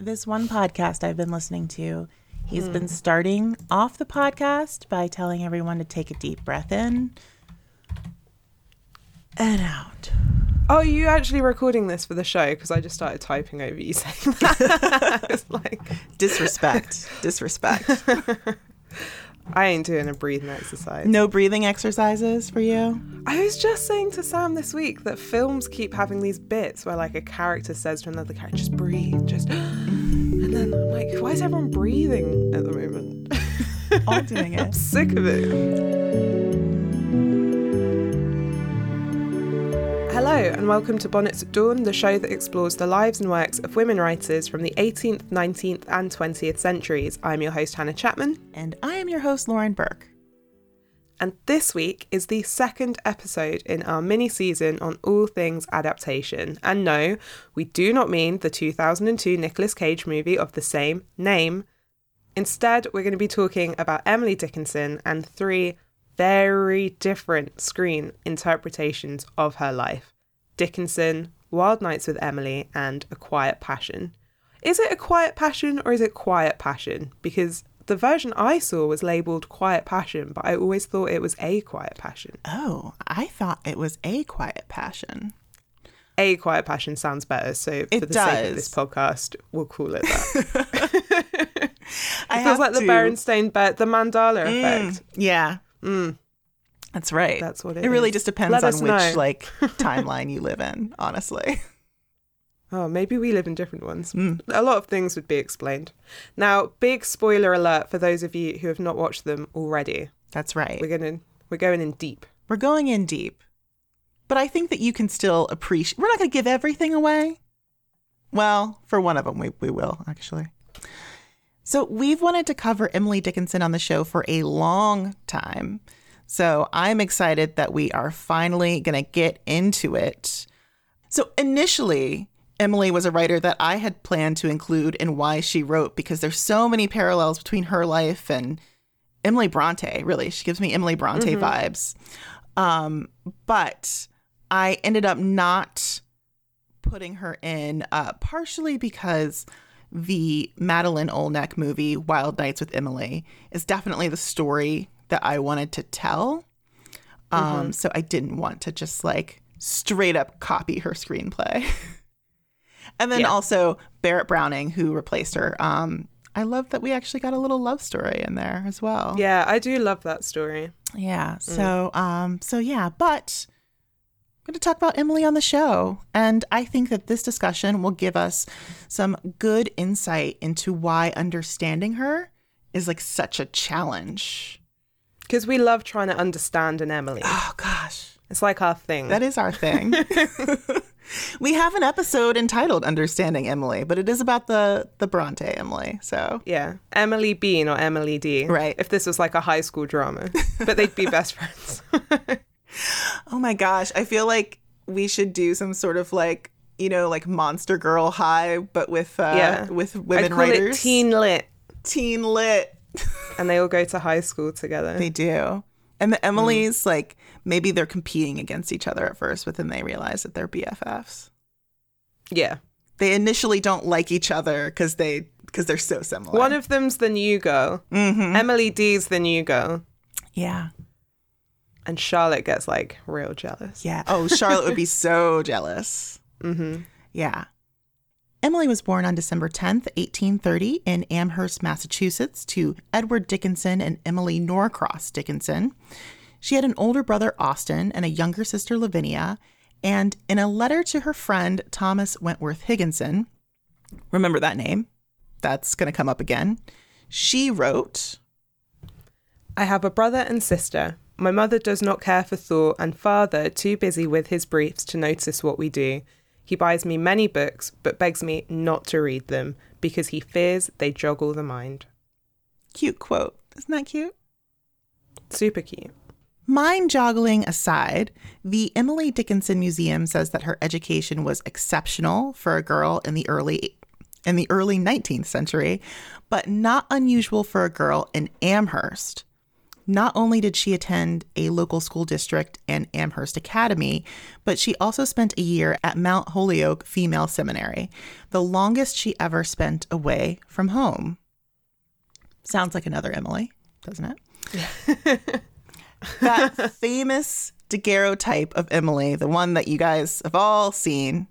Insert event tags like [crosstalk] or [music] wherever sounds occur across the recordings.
this one podcast I've been listening to, he's hmm. been starting off the podcast by telling everyone to take a deep breath in and out. Oh, you actually recording this for the show? Because I just started typing over you saying that. [laughs] it's like Disrespect. [laughs] Disrespect. I ain't doing a breathing exercise. No breathing exercises for you? I was just saying to Sam this week that films keep having these bits where like a character says to another character, "Just breathe, just," and then I'm like, why is everyone breathing at the moment? [laughs] All doing [laughs] it. I'm sick of it. Hello, and welcome to Bonnets at Dawn, the show that explores the lives and works of women writers from the 18th, 19th, and 20th centuries. I'm your host, Hannah Chapman, And I am your host, Lauren Burke. And this week is the second episode in our mini season on all things adaptation. And no, we do not mean the 2002 Nicolas Cage movie of the same name. Instead, we're going to be talking about Emily Dickinson and three very different screen interpretations of her life Dickinson, Wild Nights with Emily, and A Quiet Passion. Is it a quiet passion or is it quiet passion? Because the version I saw was labeled quiet passion, but I always thought it was a quiet passion. Oh, I thought it was a quiet passion. A quiet passion sounds better, so for It the sake of this podcast, we'll call it that. [laughs] it I feels like the to- Berenstain Bear, the Mandela Mm, effect. yeah. That's right. That's what it it really is. just depends Let on which know. like [laughs] timeline you live in, honestly. Oh, maybe we live in different ones. Mm. A lot of things would be explained. Now, big spoiler alert for those of you who have not watched them already. That's right. We're gonna we're going in deep. We're going in deep. But I think that you can still appreciate. We're not going to give everything away. Well, for one of them, we, we will, actually. So, we've wanted to cover Emily Dickinson on the show for a long time. So, I'm excited that we are finally going to get into it. So, initially, Emily was a writer that I had planned to include in why she wrote because there's so many parallels between her life and Emily Bronte, really. She gives me Emily Bronte vibes. Um, but I ended up not putting her in, uh, partially because the Madeleine Olnek movie, Wild Nights with Emily, is definitely the story that I wanted to tell. Um, So I didn't want to just like straight up copy her screenplay. [laughs] and then Yeah. also Barrett Browning, who replaced her. Um, I love that we actually got a little love story in there as well. Yeah, I do love that story. Yeah. So, um, so yeah, but I'm going to talk about Emily on the show, and I think that this discussion will give us some good insight into why understanding her is like such a challenge. Because we love trying to understand an Emily. Oh gosh, It's like our thing. that is our thing. [laughs] [laughs] we have an episode entitled "Understanding Emily," but it is about the the Bronte Emily. So yeah. Emily Bean or Emily D. Right. If this was like a high school drama. but they'd be best friends. [laughs] Oh my gosh, I feel like we should do some sort of like you know like Monster Girl High, but with uh, Yeah. with women writers. it teen lit. teen lit. And they all go to high school together. They do, and the Emilys like maybe they're competing against each other at first, but then they realize that they're BFFs. yeah. They initially don't like each other because they because they're so similar. One of them's the new girl. mm-hmm. Emily D's the new girl. yeah, And Charlotte gets like real jealous. yeah. Oh, Charlotte would be [laughs] so jealous. Mm-hmm. Yeah. Emily was born on December 10th, 1830, in Amherst, Massachusetts, to Edward Dickinson and Emily Norcross Dickinson. She had an older brother, Austin, and a younger sister, Lavinia. And in a letter to her friend, Thomas Wentworth Higginson, remember that name? That's going to come up again. She wrote, I have a brother and sister. My mother does not care for Thor, and father too busy with his briefs to notice what we do. He buys me many books, but begs me not to read them because he fears they joggle the mind. cute quote. Isn't that cute? Super cute. Mind joggling aside, the Emily Dickinson Museum says that her education was exceptional for a girl in the early in the early 19th century, but not unusual for a girl in Amherst. Not only did she attend a local school district and Amherst Academy, but she also spent a year at Mount Holyoke Female Seminary, the longest she ever spent away from home. Sounds like another Emily, doesn't it? that [laughs] famous daguerreotype of Emily, the one that you guys have all seen,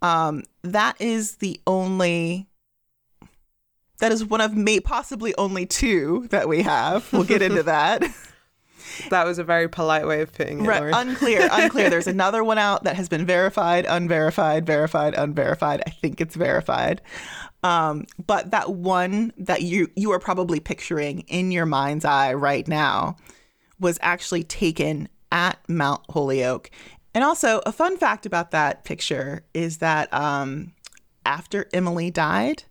um, that is the only that is one of may possibly only two that we have. We'll get into that. [laughs] that was a very polite way of putting it. Right, unclear, unclear. There's [laughs] another one out that has been verified, unverified, verified, unverified. I think it's verified. Um, but that one that you you are probably picturing in your mind's eye right now was actually taken at Mount Holyoke. And also, a fun fact about that picture is that um, after Emily died,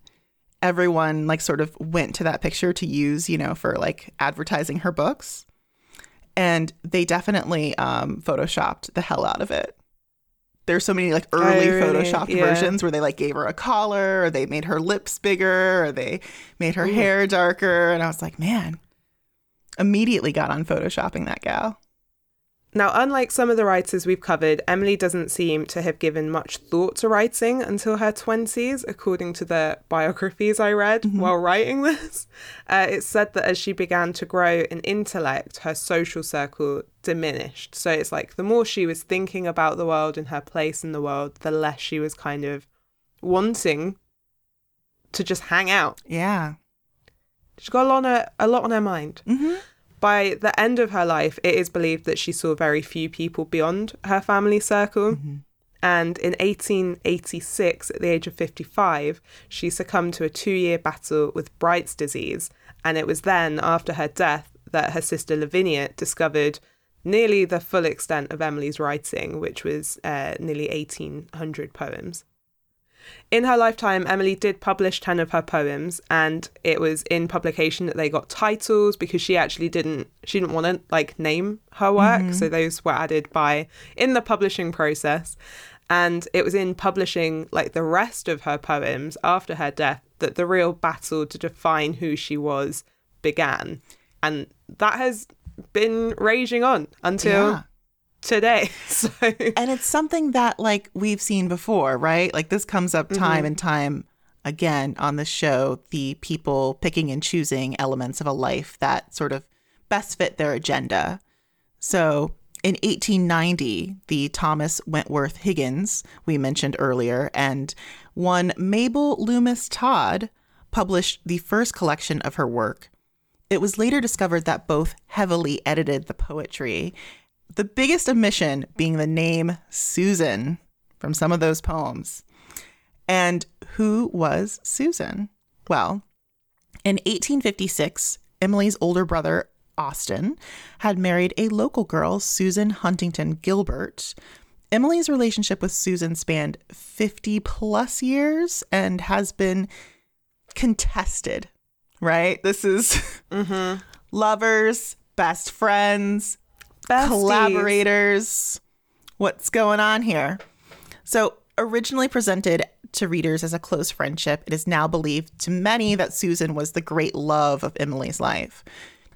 everyone like sort of went to that picture to use, you know, for like advertising her books. And they definitely um, photoshopped the hell out of it. There's so many like early really, photoshopped yeah. versions where they like gave her a collar or they made her lips bigger or they made her Ooh. hair darker. And I was like, man, immediately got on photoshopping that gal. Now, unlike some of the writers we've covered, Emily doesn't seem to have given much thought to writing until her 20s, according to the biographies I read mm-hmm. while writing [laughs] this. Uh, it's said that as she began to grow in intellect, her social circle diminished. So it's like the more she was thinking about the world and her place in the world, the less she was kind of wanting to just hang out. Yeah. She's got a lot on her, a lot on her mind. Mm-hmm. By the end of her life, it is believed that she saw very few people beyond her family circle. Mm-hmm. And in 1886, at the age of 55, she succumbed to a two year battle with Bright's disease. And it was then, after her death, that her sister Lavinia discovered nearly the full extent of Emily's writing, which was uh, nearly 1,800 poems. In her lifetime, Emily did publish 10 of her poems, and it was in publication that they got titles because she actually didn't she didn't want to like name her work, mm-hmm. so those were added by in the publishing process. And it was in publishing like the rest of her poems after her death that the real battle to define who she was began. And that has been raging on until yeah today. [laughs] So And it's something that like we've seen before, right? Like this comes up time mm-hmm. and time again on the show, the people picking and choosing elements of a life that sort of best fit their agenda. So in 1890, the Thomas Wentworth Higgins we mentioned earlier and one Mabel Loomis Todd published the first collection of her work. It was later discovered that both heavily edited the poetry the biggest omission being the name Susan from some of those poems. And who was Susan? Well, in 1856, Emily's older brother, Austin, had married a local girl, Susan Huntington Gilbert. Emily's relationship with Susan spanned 50 plus years and has been contested, right? This is mm-hmm. [laughs] lovers, best friends, Besties. collaborators. What's going on here? So, originally presented to readers as a close friendship, it is now believed to many that Susan was the great love of Emily's life.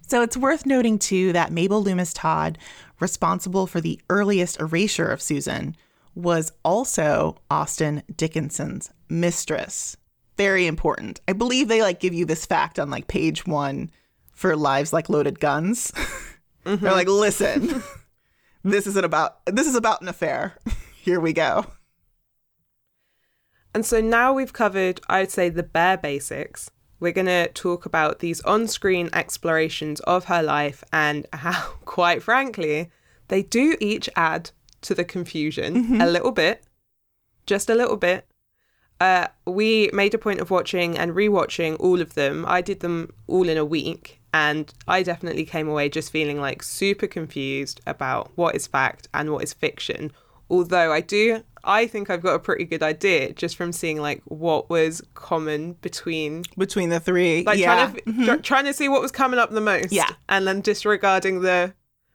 So, it's worth noting too that Mabel Loomis Todd, responsible for the earliest erasure of Susan, was also Austin Dickinson's mistress. Very important. I believe they like give you this fact on like page one for Lives Like Loaded Guns. [laughs] Mm-hmm. They're like, listen, [laughs] this isn't about this is about an affair. [laughs] Here we go. And so now we've covered, I'd say, the bare basics. We're going to talk about these on screen explorations of her life and how, [laughs] quite frankly, they do each add to the confusion mm-hmm. a little bit, just a little bit. Uh, we made a point of watching and rewatching all of them. I did them all in a week and I definitely came away just feeling like super confused about what is fact and what is fiction. Although I do, I think I've got a pretty good idea just from seeing like what was common between between the three. Like yeah. trying to mm-hmm. trying to see what was coming up the most. Yeah, and then disregarding the.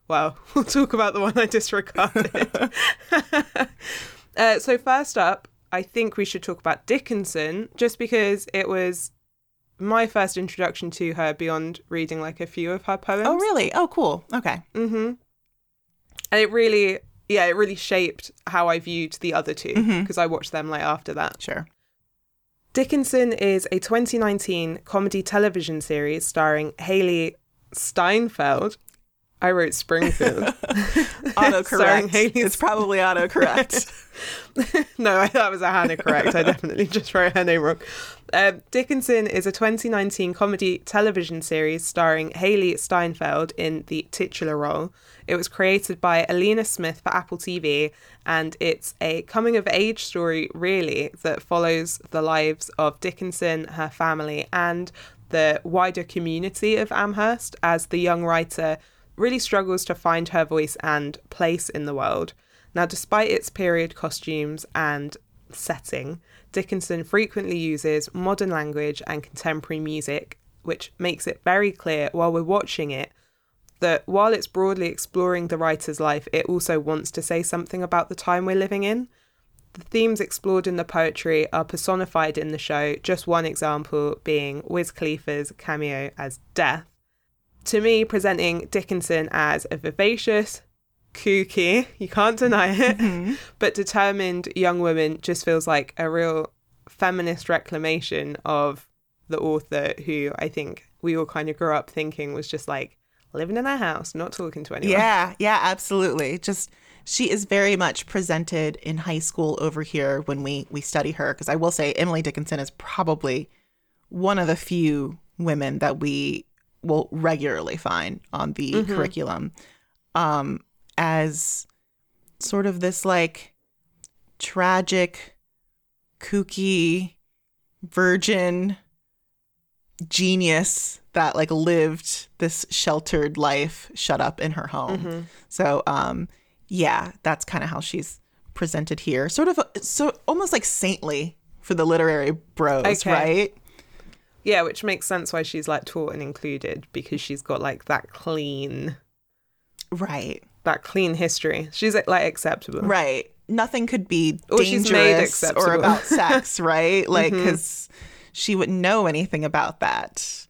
Well, [laughs] we'll talk about the one I disregarded. [laughs] uh, so first up, I think we should talk about Dickinson, just because it was my first introduction to her beyond reading like a few of her poems. Oh, really? Oh, cool. Okay. Mm-hmm. And it really, yeah, it really shaped how I viewed the other two because I watched them like after that. Sure. Dickinson is a 2019 comedy television series starring Hailee Steinfeld. I wrote Springfield. Starring [laughs] [laughs] Autocorrect. Hayley it's probably autocorrect. [laughs] no, I thought it was a Hannah correct. I definitely just wrote her name wrong. Um, Dickinson is a 2019 comedy television series starring Hailee Steinfeld in the titular role. It was created by Alena Smith for Apple TV, and it's a coming of age story, really, that follows the lives of Dickinson, her family, and the wider community of Amherst as the young writer really struggles to find her voice and place in the world. Now, despite its period costumes and setting, Dickinson frequently uses modern language and contemporary music, which makes it very clear while we're watching it that while it's broadly exploring the writer's life, it also wants to say something about the time we're living in. The themes explored in the poetry are personified in the show, just one example being Wiz Khalifa's cameo as Death. To me, presenting Dickinson as a vivacious, kooky, you can't deny it, mm-hmm. but determined young woman just feels like a real feminist reclamation of the author who I think we all kind of grew up thinking was just like living in a house, not talking to anyone. Yeah, yeah, absolutely. Just she is very much presented in high school over here when we we study her because I will say Emily Dickinson is probably one of the few women that we will regularly find on the curriculum um as sort of this like tragic kooky virgin genius that like lived this sheltered life shut up in her home. So um yeah, that's kind of how she's presented here. Sort of so almost like saintly for the literary bros, Okay. right? Yeah, which makes sense why she's like taught and included because she's got like that clean Right. that clean history. She's like acceptable. Right. Nothing could be Or dangerous or about [laughs] sex, right? Like, because she wouldn't know anything about that.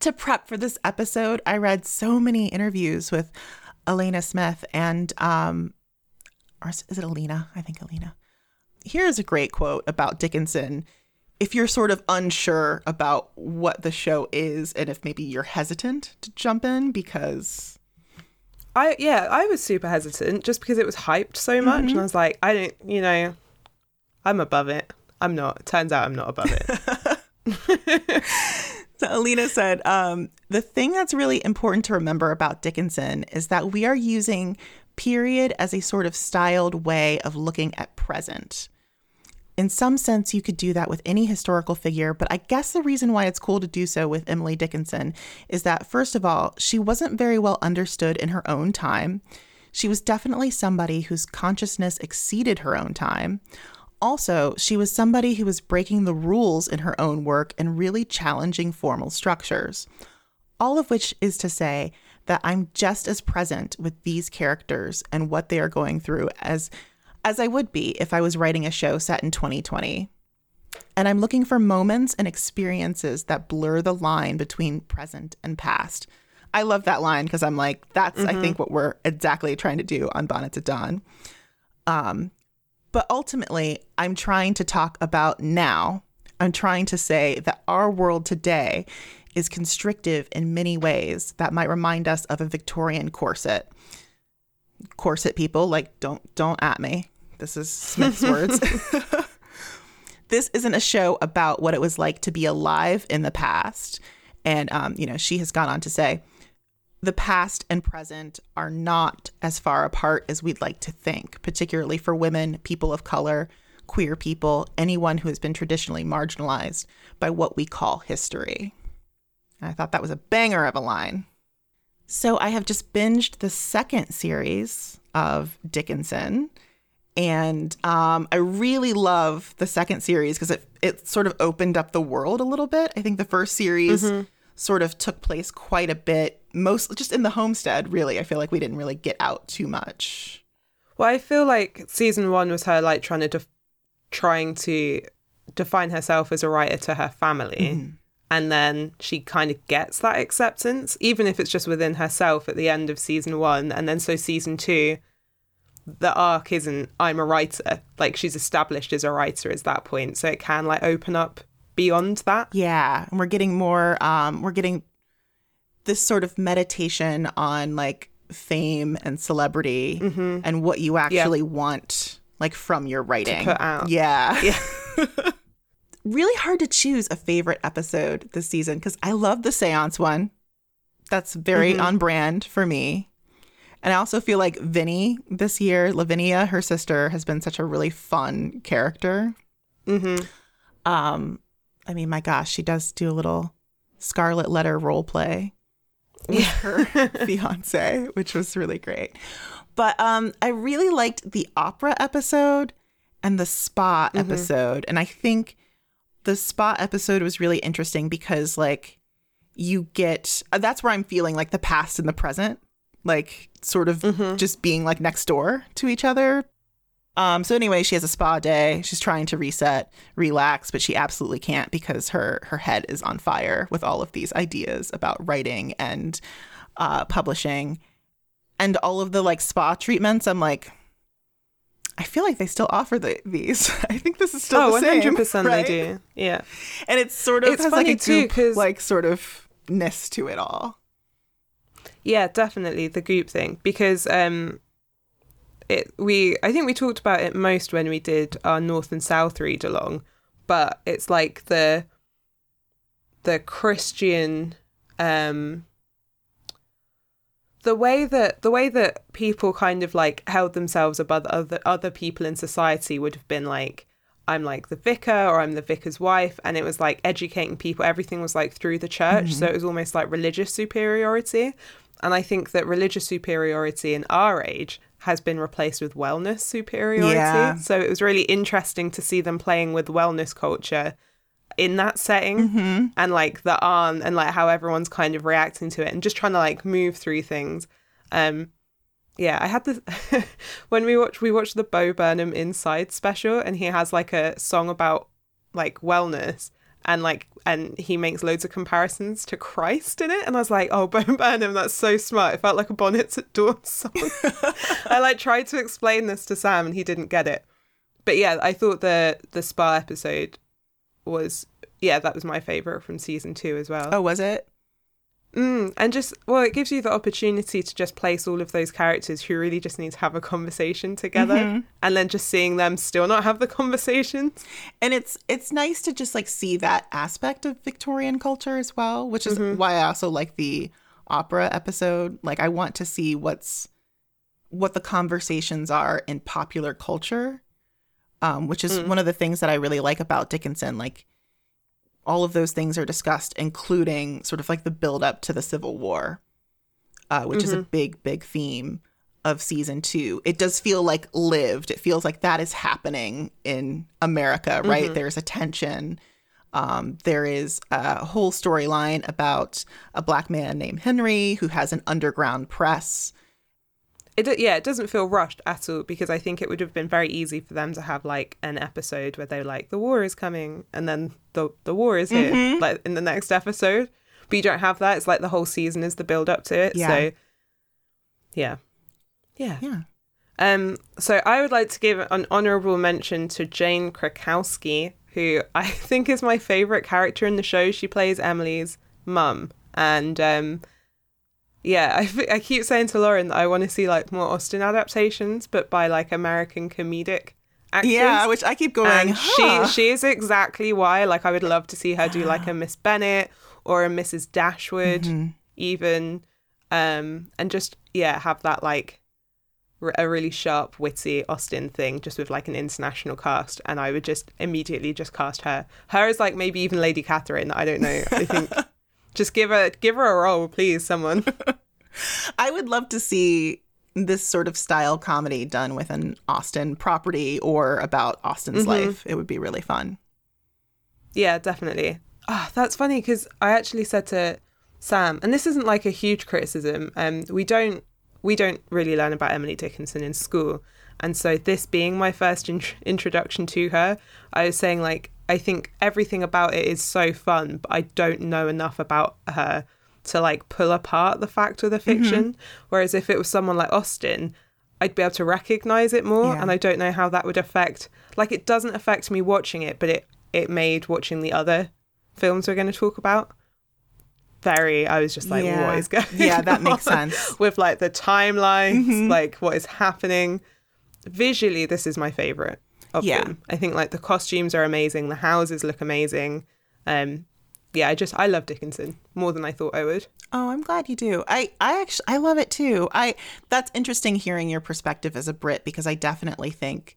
To prep for this episode, I read so many interviews with Elena Smith and, um, or is is it Elena? I think Elena. Here's a great quote about Dickinson. If you're sort of unsure about what the show is, and if maybe you're hesitant to jump in because I yeah, I was super hesitant just because it was hyped so much and I was like, I don't you know, I'm above it. I'm not. Turns out I'm not above it. [laughs] [laughs] So Alena said, um, the thing that's really important to remember about Dickinson is that we are using period as a sort of styled way of looking at present. In some sense, you could do that with any historical figure, but I guess the reason why it's cool to do so with Emily Dickinson is that, first of all, she wasn't very well understood in her own time. She was definitely somebody whose consciousness exceeded her own time. Also, she was somebody who was breaking the rules in her own work and really challenging formal structures. All of which is to say that I'm just as present with these characters and what they are going through as as I would be if I was writing a show set in 2020. And I'm looking for moments and experiences that blur the line between present and past. I love that line because I'm like, that's I think what we're exactly trying to do on Bonnets at Dawn. Um, but ultimately, I'm trying to talk about now. I'm trying to say that our world today is constrictive in many ways that might remind us of a Victorian corset. Corset people, like don't don't at me. This is Smith's words. [laughs] this isn't a show about what it was like to be alive in the past. And um, you know, she has gone on to say, the past and present are not as far apart as we'd like to think, particularly for women, people of color, queer people, anyone who has been traditionally marginalized by what we call history. And I thought that was a banger of a line. So I have just binged the second series of Dickinson. And um, I really love the second series because it, it sort of opened up the world a little bit. I think the first series sort of took place quite a bit, most just in the homestead, really. I feel like we didn't really get out too much. Well, I feel like season one was her like trying to def- trying to define herself as a writer to her family, and then she kind of gets that acceptance, even if it's just within herself at the end of season one. And then so season two, the arc isn't I'm a writer. Like she's established as a writer at that point. So it can like open up beyond that. Yeah. And we're getting more um we're getting this sort of meditation on like fame and celebrity Mm-hmm. and what you actually want like from your writing. Yeah. Yeah. [laughs] [laughs] really hard to choose a favorite episode this season because I love the seance one. That's very Mm-hmm. on brand for me. And I also feel like Vinny this year, Lavinia, her sister, has been such a really fun character. Mm-hmm. Um, I mean, my gosh, she does do a little Scarlet Letter role play with her [laughs] fiance, which was really great. But um, I really liked the opera episode and the spa episode, and I think the spa episode was really interesting because like you get uh, that's where I'm feeling like the past and the present, like sort of just being like next door to each other. Um, so anyway, she has a spa day. She's trying to reset, relax, but she absolutely can't because her her head is on fire with all of these ideas about writing and uh, publishing, and all of the like spa treatments. I'm like, I feel like they still offer the, these. [laughs] I think this is still Oh, the same, 100% right? they do. Yeah. And it's sort of It's has funny like a too, goop, like sort of ness to it all. Yeah, definitely the goop thing because um it we I think we talked about it most when we did our North and South read along, but it's like the the Christian um the way that the way that people kind of like held themselves above other other people in society would have been like I'm like the vicar or I'm the vicar's wife. And it was like educating people everything was like through the church. Mm-hmm. So it was almost like religious superiority. And I think that religious superiority in our age has been replaced with wellness superiority. Yeah. so it was really interesting to see them playing with wellness culture in that setting and like the aunt and like how everyone's kind of reacting to it and just trying to like move through things. Um yeah i had this [laughs] when we watched we watched the bo burnham inside special and he has like a song about like wellness and like and he makes loads of comparisons to christ in it and i was like oh [laughs] bo burnham that's so smart. It felt like a bonnets at dawn song. [laughs] I like tried to explain this to sam and he didn't get it. But yeah i thought the the spa episode was yeah that was my favorite from season two as well Oh, was it? mm, and just well it gives you the opportunity to just place all of those characters who really just need to have a conversation together Mm-hmm. and then just seeing them still not have the conversations and it's it's nice to just like see that aspect of Victorian culture as well, which is Mm-hmm. why I also like the opera episode. Like I want to see what's what the conversations are in popular culture, um, which is Mm. one of the things that I really like about Dickinson. Like all of those things are discussed, including sort of like the build up to the Civil War, uh, which is a Mm-hmm. big big theme of season two. It does feel like lived. It feels like that is happening in America, right? Mm-hmm. There's a tension. Um, there is a whole storyline about a black man named Henry who has an underground press. It yeah it doesn't feel rushed at all because i think it would have been very easy for them to have like an episode where they're like the war is coming and then the the war is here Mm-hmm. like in the next episode but you don't have that it's like the whole season is the build up to it Yeah. so yeah yeah Yeah. Um, so I would like to give an honorable mention to Jane Krakowski, who I [laughs] think is my favorite character in the show. She plays Emily's mum, and um, yeah, I, I keep saying to Lauren that I want to see like more Austen adaptations, but by like American comedic actors. Yeah, which I keep going. and huh. she she is exactly why. Like I would love to see her do like a Miss Bennet or a Mrs. Dashwood, Mm-hmm. even, um, and just yeah, have that like r- a really sharp, witty Austen thing, just with like an international cast. And I would just immediately just cast her. Her is like maybe even Lady Catherine. I don't know. I think [laughs] just give her give her a role, please, someone. [laughs] I would love to see this sort of style comedy done with an Austen property or about Austen's Mm-hmm. life. It would be really fun. Yeah, definitely. Ah, that's funny because I actually said to Sam, and this isn't like a huge criticism. Um, we don't we don't really learn about Emily Dickinson in school, and so this being my first int- introduction to her, I was saying like I think everything about it is so fun, but I don't know enough about her to like pull apart the fact or the fiction. Whereas if it was someone like Austen, I'd be able to recognize it more, Yeah. and I don't know how that would affect. Like, it doesn't affect me watching it, but it it made watching the other films we're going to talk about very. I was just like, Yeah. what is going? Yeah, that [laughs] makes sense. With like the timelines, Mhm. like what is happening. Visually, this is my favorite of Yeah. them. I think like the costumes are amazing, the houses look amazing. Um, yeah, I just I love Dickinson more than I thought I would. Oh, I'm glad you do. I, I actually I love it too. I that's interesting hearing your perspective as a Brit because I definitely think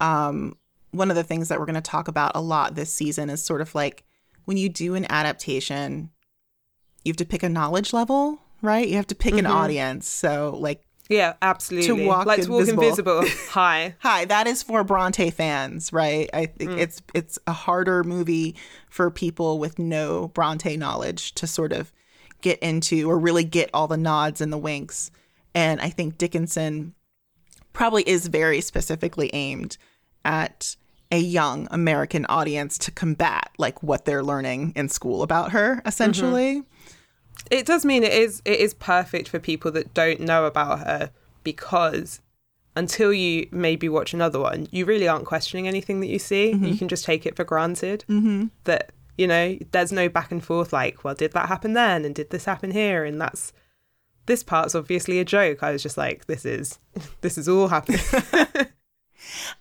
um, one of the things that we're going to talk about a lot this season is sort of like when you do an adaptation, you have to pick a knowledge level, right? You have to pick an Mhm. audience. So like, Yeah, absolutely. walk like to walk invisible. invisible. [laughs] Hi. hi, that is for Bronte fans, right? I think mm. it's it's a harder movie for people with no Bronte knowledge to sort of get into or really get all the nods and the winks. And I think Dickinson probably is very specifically aimed at a young American audience to combat like what they're learning in school about her mm-hmm. essentially. It does mean it is it is perfect for people that don't know about her because until you maybe watch another one, you really aren't questioning anything that you see. You can just take it for granted Mm-hmm. that you know there's no back and forth like, well, did that happen then, and did this happen here, and that's this part's obviously a joke. I was just like, this is [laughs] this is all happening. [laughs]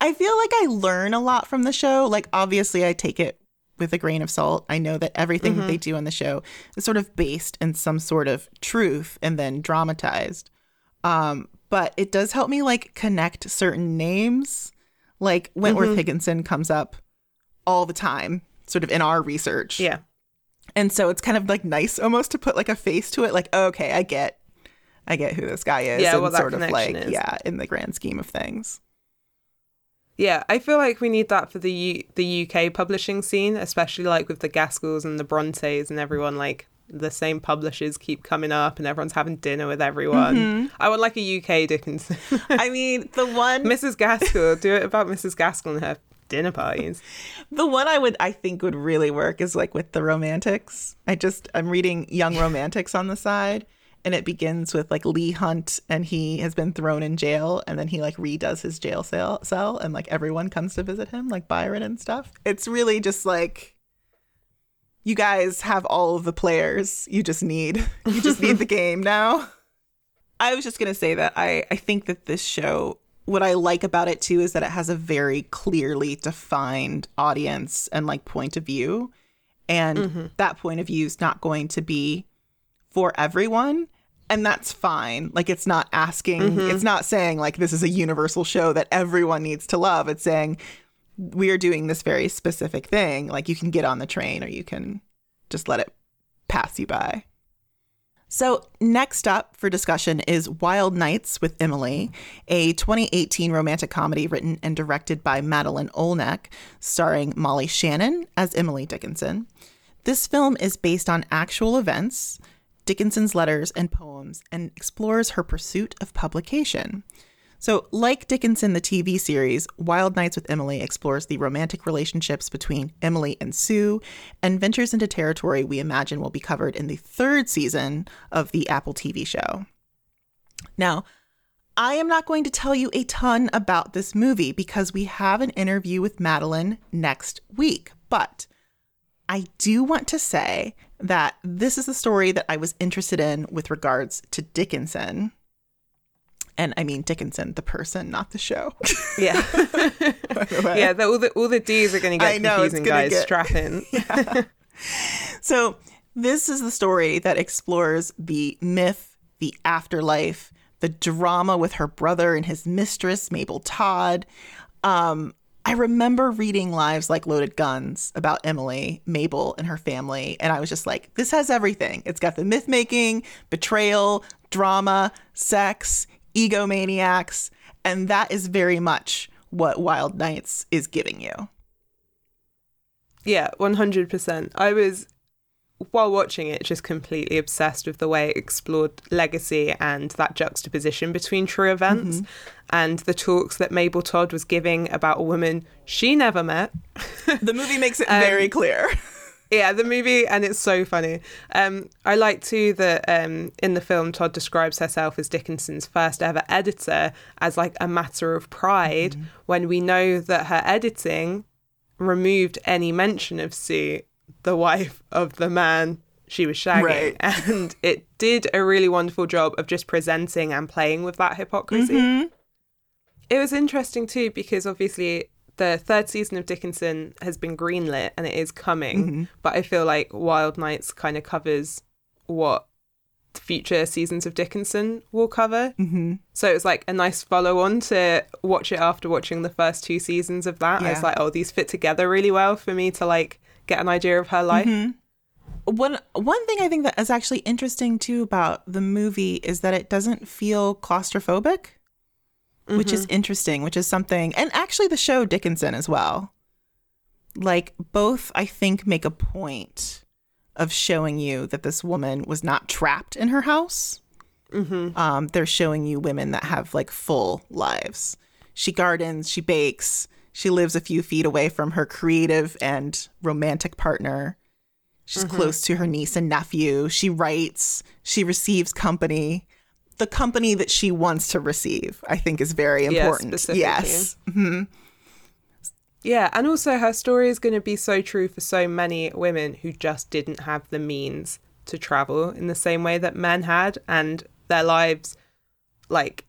I feel like I learn a lot from the show. Like, obviously, I take it with a grain of salt. I know that everything that they do on the show is sort of based in some sort of truth and then dramatized. Um, but it does help me like connect certain names. Like Wentworth Higginson comes up all the time, sort of in our research. yeah. And so it's kind of like nice almost to put like a face to it, like, okay, I get I get who this guy is. Yeah, and that sort of like is. yeah, in the grand scheme of things. Yeah, I feel like we need that for the U- the UK publishing scene, especially like with the Gaskells and the Brontes and everyone. Like the same publishers keep coming up, and everyone's having dinner with everyone. Mm-hmm. I would like a UK Dickinson. [laughs] I mean, the one [laughs] Mrs. Gaskell, do it about Mrs. Gaskell and her dinner parties. [laughs] The one I would I think would really work is like with the romantics. I just I'm reading Young Romantics on the side and it begins with like Leigh Hunt and he has been thrown in jail and then he like redoes his jail cell cell and like everyone comes to visit him like Byron and stuff. It's really just like you guys have all of the players. You just need you just need the [laughs] game now. I was just gonna say that I I think that this show what I like about it too is that it has a very clearly defined audience and like point of view. And mm-hmm. that point of view is not going to be for everyone. And that's fine. Like it's not asking, mm-hmm. it's not saying like this is a universal show that everyone needs to love. It's saying we are doing this very specific thing. Like you can get on the train or you can just let it pass you by. So, next up for discussion is Wild Nights with Emily, a 2018 romantic comedy written and directed by Madeleine Olnek, starring Molly Shannon as Emily Dickinson. This film is based on actual events, Dickinson's letters and poems, and explores her pursuit of publication. So, like Dickinson, the TV series, Wild Nights with Emily explores the romantic relationships between Emily and Sue and ventures into territory we imagine will be covered in the third season of the Apple TV show. Now, I am not going to tell you a ton about this movie because we have an interview with Madeleine next week, but I do want to say that this is the story that I was interested in with regards to Dickinson. And I mean Dickinson, the person, not the show. [laughs] Yeah, [laughs] the yeah. The, all the all the D's are going to I get know, it's confusing, guys. get- Strap in. [laughs] So, this is the story that explores the myth, the afterlife, the drama with her brother and his mistress, Mabel Todd. Um, I remember reading Lives Like Loaded Guns about Emily, Mabel, and her family, and I was just like, this has everything. It's got the myth making, betrayal, drama, sex, egomaniacs, and that is very much what Wild Nights is giving you. Yeah, one hundred percent. I was while watching it, just completely obsessed with the way it explored legacy and that juxtaposition between true events Mm-hmm. and the talks that Mabel Todd was giving about a woman she never met. [laughs] The movie makes it Um, very clear. [laughs] Yeah, the movie, and it's so funny. Um, I like too that um, in the film, Todd describes herself as Dickinson's first ever editor as like a matter of pride when we know that her editing removed any mention of Sue, the wife of the man she was shagging. Right. [laughs] And it did a really wonderful job of just presenting and playing with that hypocrisy. Mm-hmm. It was interesting too because obviously the third season of Dickinson has been greenlit and it is coming, Mm-hmm. but I feel like Wild Nights kind of covers what future seasons of Dickinson will cover. Mm-hmm. So it was like a nice follow on to watch it after watching the first two seasons of that. I was like, oh, these fit together really well for me to like get an idea of her life. Mm-hmm. One one thing I think that is actually interesting too about the movie is that it doesn't feel claustrophobic, which is interesting, which is something and actually the show Dickinson as well. Like both I think make a point of showing you that this woman was not trapped in her house. Mm-hmm. Um, they're showing you women that have like full lives. She gardens, she bakes, she lives a few feet away from her creative and romantic partner. She's close to her niece and nephew. She writes, she receives company. The company that she wants to receive, I think, is very important. specifically. yes. hmm Yeah, and also her story is going to be so true for so many women who just didn't have the means to travel in the same way that men had, and their lives, like,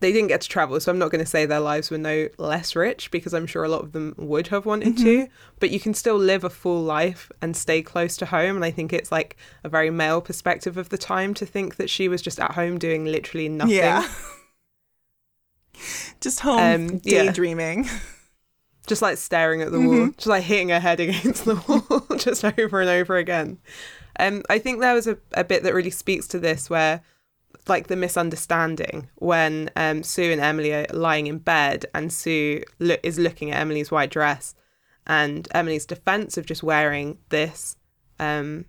they didn't get to travel. So I'm not going to say their lives were no less rich because I'm sure a lot of them would have wanted to, but you can still live a full life and stay close to home. And I think it's like a very male perspective of the time to think that she was just at home doing literally nothing. Yeah. [laughs] Just home Um, yeah. daydreaming. [laughs] just like staring at the wall, just like hitting her head [laughs] against the wall, just over and over again. Um, I think there was a, a bit that really speaks to this where, like, the misunderstanding when um, Sue and Emily are lying in bed and Sue lo- is looking at Emily's white dress and Emily's defense of just wearing this um,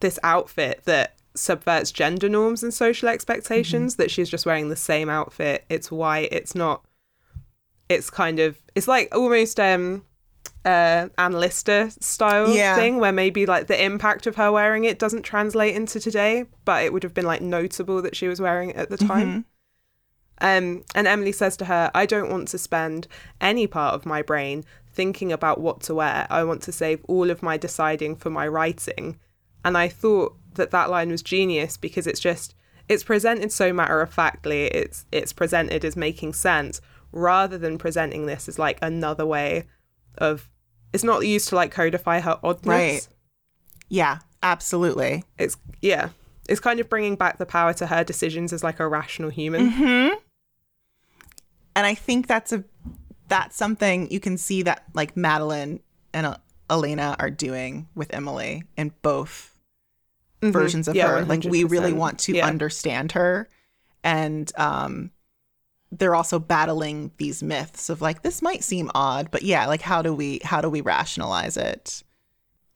this outfit that subverts gender norms and social expectations that she's just wearing the same outfit. It's white. It's not it's kind of it's like almost um uh Anne Lister style Yeah. thing where maybe like the impact of her wearing it doesn't translate into today but it would have been like notable that she was wearing it at the time. Um and Emily says to her I don't want to spend any part of my brain thinking about what to wear. I want to save all of my deciding for my writing. And I thought that that line was genius because it's just it's presented so matter of factly it's it's presented as making sense rather than presenting this as like another way of it's not used to like codify her oddness Right. Yeah, absolutely. it's yeah it's kind of bringing back the power to her decisions as like a rational human and I think that's a that's something you can see that like Madeleine and uh, Elena are doing with Emily in both versions of Mm-hmm. Yeah, her. Like we really want to Yeah. understand her, and um, they're also battling these myths of like this might seem odd, but yeah, like how do we how do we rationalize it?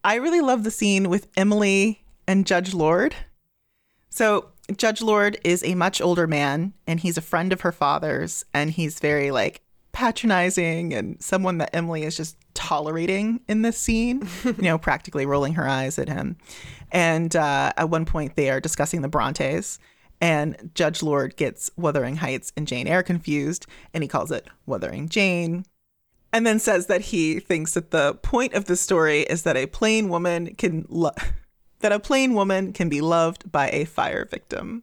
I really love the scene with Emily and Judge Lord. So Judge Lord is a much older man, and he's a friend of her father's, and he's very like patronizing and someone that Emily is just tolerating in this scene, [laughs] you know, practically rolling her eyes at him. And uh, at one point, they are discussing the Brontes, and Judge Lord gets Wuthering Heights and Jane Eyre confused, and he calls it Wuthering Jane. And then says that he thinks that the point of the story is that a plain woman can lo- [laughs] that a plain woman can be loved by a fire victim.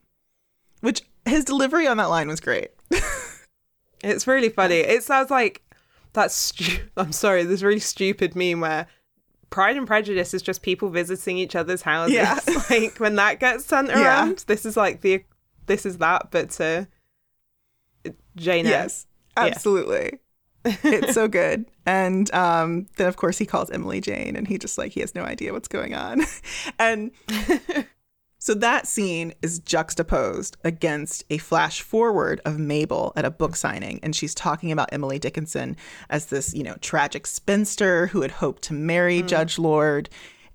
Which his delivery on that line was great. [laughs] it's really funny it sounds like that's stu- [laughs] i'm sorry this really stupid meme where pride and prejudice is just people visiting each other's houses Yeah. [laughs] like when that gets sent Yeah. around this is like the this is that but to jane Yes, absolutely. [laughs] it's so good. And um, then, of course, he calls Emily Jane, and he just like he has no idea what's going on. [laughs] and so that scene is juxtaposed against a flash forward of Mabel at a book signing, and she's talking about Emily Dickinson as this, you know, tragic spinster who had hoped to marry mm. Judge Lord.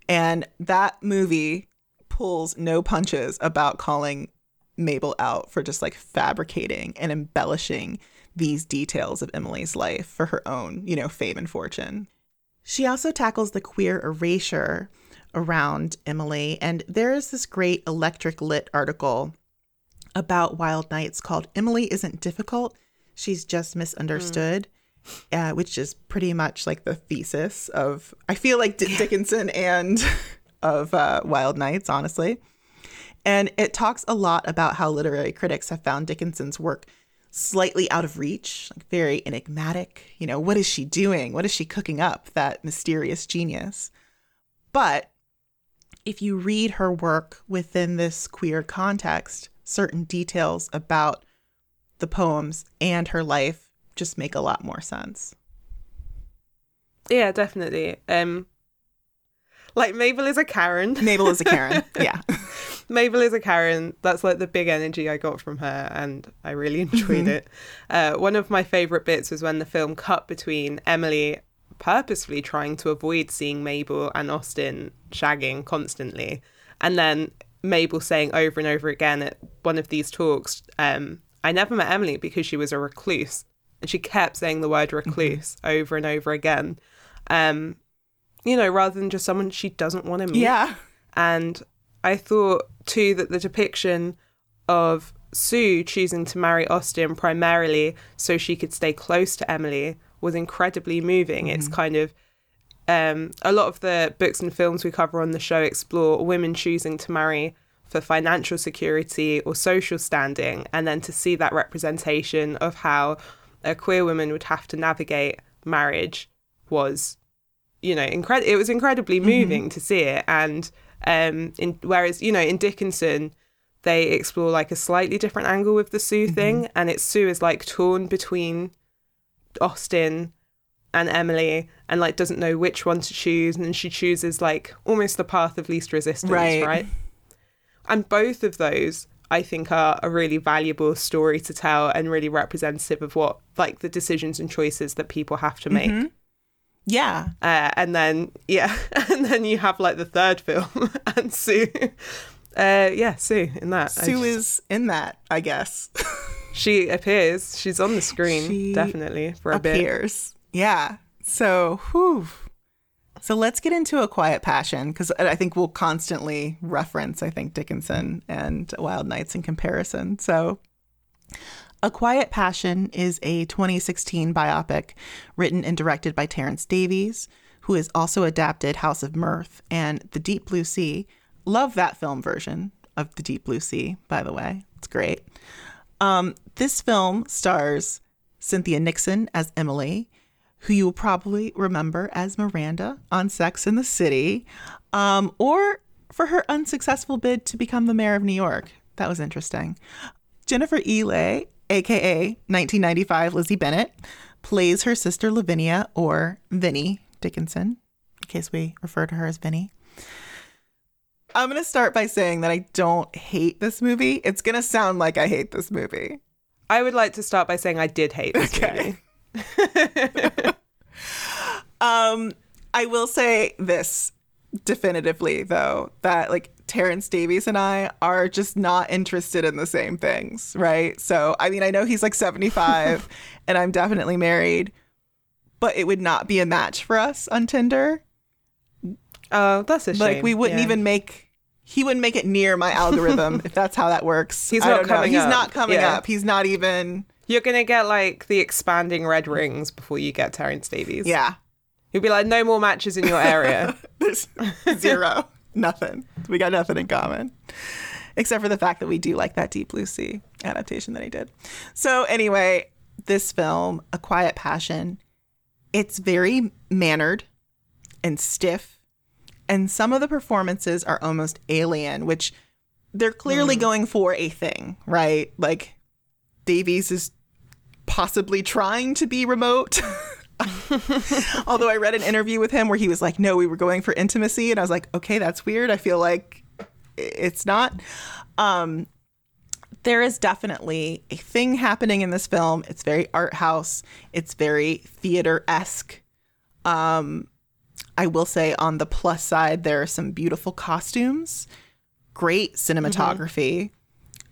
And that movie pulls no punches about calling Mabel out for just like fabricating and embellishing these details of Emily's life for her own, you know, fame and fortune. She also tackles the queer erasure around Emily, and there is this great electric lit article about Wild Nights called Emily Isn't Difficult, She's Just Misunderstood. Uh, which is pretty much like the thesis of I feel like D- Dickinson and [laughs] of uh, Wild Nights, honestly. And it talks a lot about how literary critics have found Dickinson's work slightly out of reach, like very enigmatic. You know, what is she doing? What is she cooking up? That mysterious genius. But if you read her work within this queer context, certain details about the poems and her life just make a lot more sense. Yeah, definitely. Um like Mabel is a Karen. [laughs] Mabel is a Karen. [laughs] yeah. Mabel is a Karen. That's like the big energy I got from her, and I really [laughs] enjoyed it. Uh, one of my favourite bits was when the film cut between Emily purposefully trying to avoid seeing Mabel and Austin shagging constantly, and then Mabel saying over and over again at one of these talks, um, I never met Emily because she was a recluse. And she kept saying the word recluse over and over again. Um, you know, rather than just someone she doesn't want to meet. Yeah. And I thought too that the depiction of Sue choosing to marry Austin primarily so she could stay close to Emily was incredibly moving. It's kind of um, a lot of the books and films we cover on the show explore women choosing to marry for financial security or social standing, and then to see that representation of how a queer woman would have to navigate marriage was, you know, incredible. It was incredibly moving to see it, and um, in whereas you know in Dickinson they explore like a slightly different angle with the Sue thing, and it's Sue is like torn between Austin and Emily and like doesn't know which one to choose and then she chooses like almost the path of least resistance Right. right, and both of those I think are a really valuable story to tell and really representative of what like the decisions and choices that people have to make Yeah. uh, and then yeah [laughs] and then you have like the third film [laughs] and Sue uh yeah Sue in that Sue just- is in that, I guess. [laughs] she appears she's on the screen She definitely for a bit appears. Yeah. So, whew. So let's get into a quiet passion because I think we'll constantly reference, I think, Dickinson and Wild Nights in comparison. So, A Quiet Passion is a 2016 biopic written and directed by Terence Davies, who has also adapted House of Mirth and The Deep Blue Sea. Love that film version of The Deep Blue Sea, by the way. It's great. Um, this film stars Cynthia Nixon as Emily, who you will probably remember as Miranda on Sex in the City, um, or for her unsuccessful bid to become the mayor of New York. That was interesting. Jennifer Ehle, aka 1995 Lizzie Bennet, plays her sister Lavinia, or Vinnie Dickinson, in case we refer to her as Vinnie. I'm going to start by saying that I don't hate this movie. It's going to sound like I hate this movie. I would like to start by saying I did hate this Okay. movie. [laughs] Um, I will say this definitively, though, that like Terence Davies and I are just not interested in the same things, right? So, I mean, I know he's like 75 [laughs] and I'm definitely married, but it would not be a match for us on Tinder. Oh, that's a shame. Like, we wouldn't Yeah. even make. He wouldn't make it near my algorithm if that's how that works. He's I not coming He's up. not coming Yeah. up. He's not even. You're gonna get like the expanding red rings before you get Terence Davies. Yeah. You'll be like, no more matches in your area. [laughs] There's [laughs] zero. nothing. We got nothing in common. Except for the fact that we do like that Deep Blue Sea adaptation that he did. So, anyway, this film, A Quiet Passion, it's very mannered and stiff. And some of the performances are almost alien, which they're clearly going for a thing, right? Like, Davies is possibly trying to be remote. [laughs] Although I read an interview with him where he was like, "No, we were going for intimacy," and I was like, "Okay, that's weird. I feel like it's not." Um, there is definitely a thing happening in this film. It's very art house. It's very theater esque. Um, I will say on the plus side, there are some beautiful costumes, great cinematography.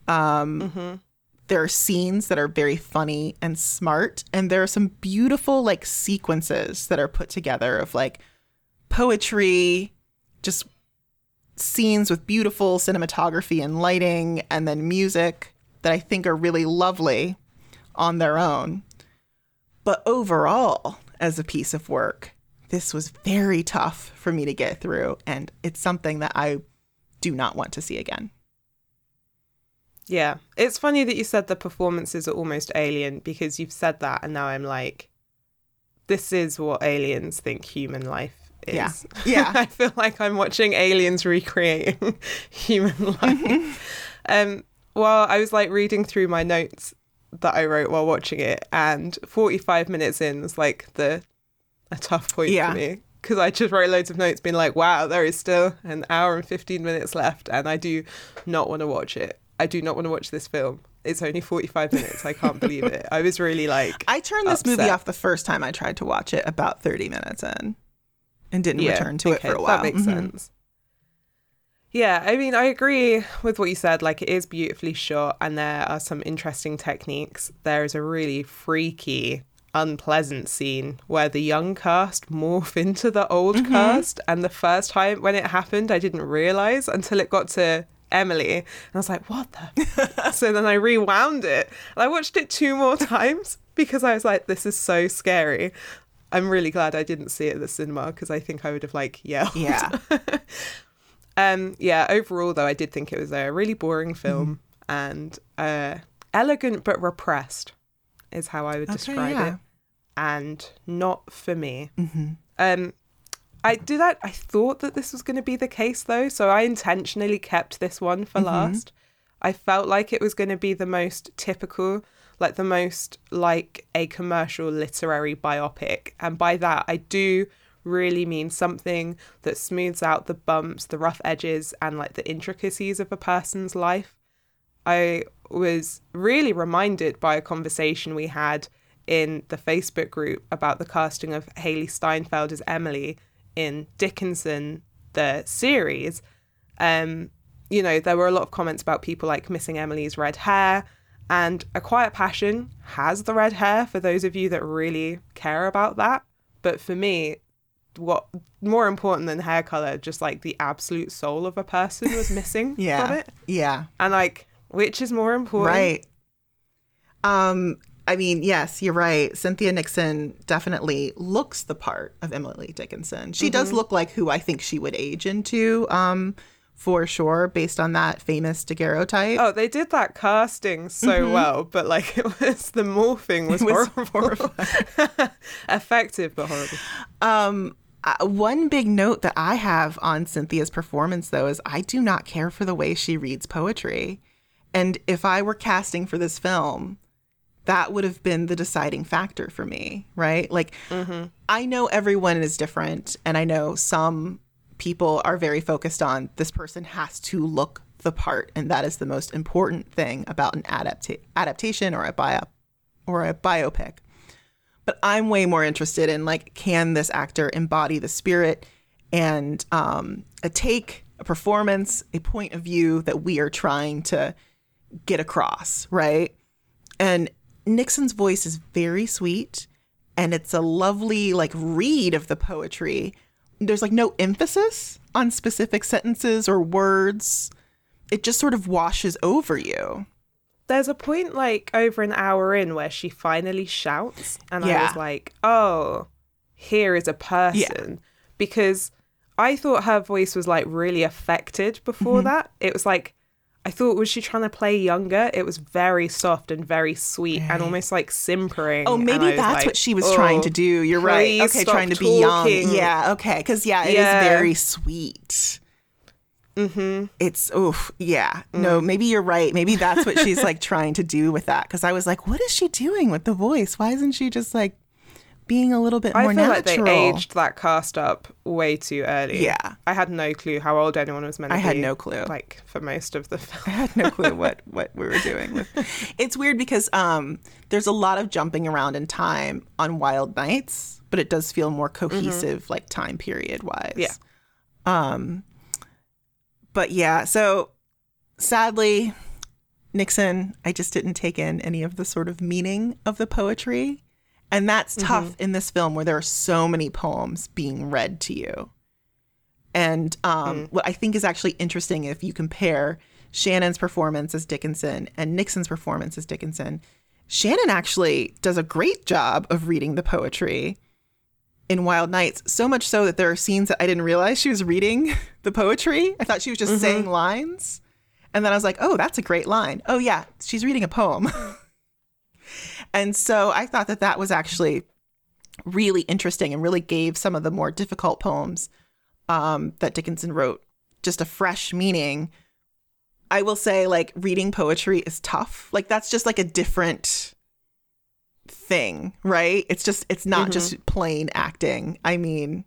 Um, There are scenes that are very funny and smart, and there are some beautiful like sequences that are put together of like poetry, just scenes with beautiful cinematography and lighting, and then music that I think are really lovely on their own. But overall, as a piece of work, this was very tough for me to get through, and it's something that I do not want to see again. Yeah. It's funny that you said the performances are almost alien because you've said that and now I'm like this is what aliens think human life is. Yeah. [laughs] Yeah. I feel like I'm watching aliens recreating [laughs] human life. um while I was like reading through my notes that I wrote while watching it and 45 minutes in was like the a tough point Yeah. for me because I just wrote loads of notes being like wow there is still an hour and 15 minutes left and I do not want to watch it. I do not want to watch this film. It's only 45 minutes. I can't believe it. I was really like I turned this movie off the first time I tried to watch it about 30 minutes in and didn't yeah, return to it for a while. That makes Mhm. sense. Yeah, I mean, I agree with what you said. Like, it is beautifully shot, and there are some interesting techniques. There is a really freaky, unpleasant scene where the young cast morph into the old Mm-hmm. cast. And the first time when it happened, I didn't realize until it got to Emily. And I was like, what the? [laughs] so then I rewound it. And I watched it two more [laughs] times because I was like, this is so scary. I'm really glad I didn't see it at the cinema because I think I would have like yelled. Yeah. [laughs] Um, yeah, overall though, I did think it was a really boring Mm-hmm. film and uh, elegant but repressed is how I would describe yeah. it, and not for me. hmm Um, I did. I, I thought that this was going to be the case though, so I intentionally kept this one for last. I felt like it was going to be the most typical, like the most like a commercial literary biopic, and by that I do really mean something that smooths out the bumps, the rough edges, and like the intricacies of a person's life. I was really reminded by a conversation we had in the Facebook group about the casting of Hailee Steinfeld as Emily in Dickinson, the series. Um, you know, there were a lot of comments about people like missing Emily's red hair. And A Quiet Passion has the red hair for those of you that really care about that. But for me, what more important than hair color, just like the absolute soul of a person was missing [laughs] Yeah. from it. Yeah. And like, which is more important? Right. Um, I mean, yes, you're right. Cynthia Nixon definitely looks the part of Emily Dickinson. She does look like who I think she would age into, um, for sure, based on that famous daguerreotype. Oh, they did that casting so well, but like [laughs] it was the morphing was, [laughs] was horrible. [laughs] Effective but horrible. Um, uh, one big note that I have on Cynthia's performance, though, is I do not care for the way she reads poetry. And if I were casting for this film, that would have been the deciding factor for me, right? Like, I know everyone is different, and I know some people are very focused on this person has to look the part, and that is the most important thing about an adapta- adaptation or a bio or a biopic but I'm way more interested in like, can this actor embody the spirit and um, a take, a performance, a point of view that we are trying to get across, right? And Nixon's voice is very sweet, and it's a lovely like read of the poetry. There's like no emphasis on specific sentences or words. It just sort of washes over you. There's a point like over an hour in where she finally shouts, and I was like, oh, here is a person. Because I thought her voice was like really affected Mm-hmm. before that. It was like, I thought, was she trying to play younger? It was very soft and very sweet and almost like simpering. Oh, maybe that's like, what she was trying to "Oh, do. You're right. Okay, trying to be young. Yeah, okay. Because, yeah, it is Yeah. very sweet. Mm-hmm. It's, oof, yeah. No, maybe you're right. Maybe that's what she's like [laughs] trying to do with that. Because I was like, what is she doing with the voice? Why isn't she just like being a little bit more natural. I more feel natural. like they aged that cast up way too early. Yeah. I had no clue how old anyone was meant to I be. had no clue. Like for most of the [laughs] film. I had no clue what what we were doing with. [laughs] It's weird because um, there's a lot of jumping around in time on Wild Nights, but it does feel more cohesive, like time period wise. Yeah. Um, but yeah, so sadly, Nixon, I just didn't take in any of the sort of meaning of the poetry. And that's mm-hmm. tough in this film where there are so many poems being read to you. And um, mm. what I think is actually interesting if you compare Shannon's performance as Dickinson and Nixon's performance as Dickinson, Shannon actually does a great job of reading the poetry in Wild Nights, so much so that there are scenes that I didn't realize she was reading [laughs] the poetry. I thought she was just mm-hmm. saying lines. And then I was like, oh, that's a great line. Oh, yeah, she's reading a poem. [laughs] and so I thought that that was actually really interesting and really gave some of the more difficult poems um, that Dickinson wrote just a fresh meaning. I will say, like, reading poetry is tough. Like, that's just like a different thing, right? It's just, it's not just plain acting. I mean,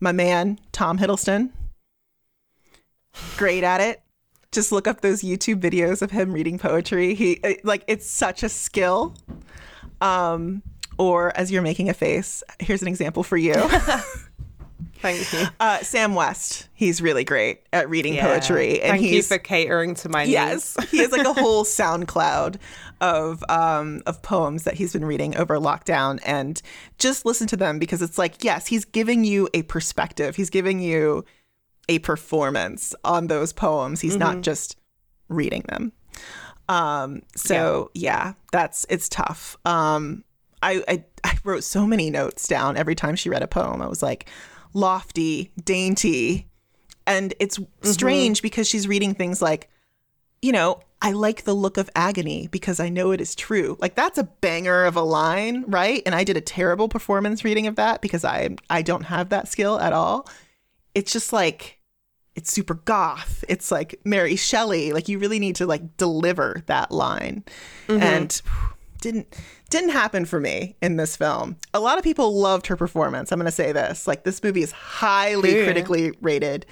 my man, Tom Hiddleston, great at it. Just look up those YouTube videos of him reading poetry. He, it- like, it's such a skill. Um, or as you're making a face, here's an example for you. [laughs] Thank you. Uh, Sam West, he's really great at reading poetry, and Thank you he's for catering to my yes, needs. he has like a [laughs] whole SoundCloud of um of poems that he's been reading over lockdown, and just listen to them because it's like yes, he's giving you a perspective, he's giving you a performance on those poems. He's not just reading them. Um, so yeah. that's it's tough. Um, I, I I wrote so many notes down every time she read a poem. I was like, lofty, dainty, and it's strange because she's reading things like, you know, I like the look of agony because I know it is true. Like that's a banger of a line, right? And I did a terrible performance reading of that because I I don't have that skill at all. It's just like it's super goth. It's like Mary Shelley. Like you really need to like deliver that line. And didn't didn't happen for me in this film. A lot of people loved her performance. I'm going to say this. Like this movie is highly Cool. critically rated.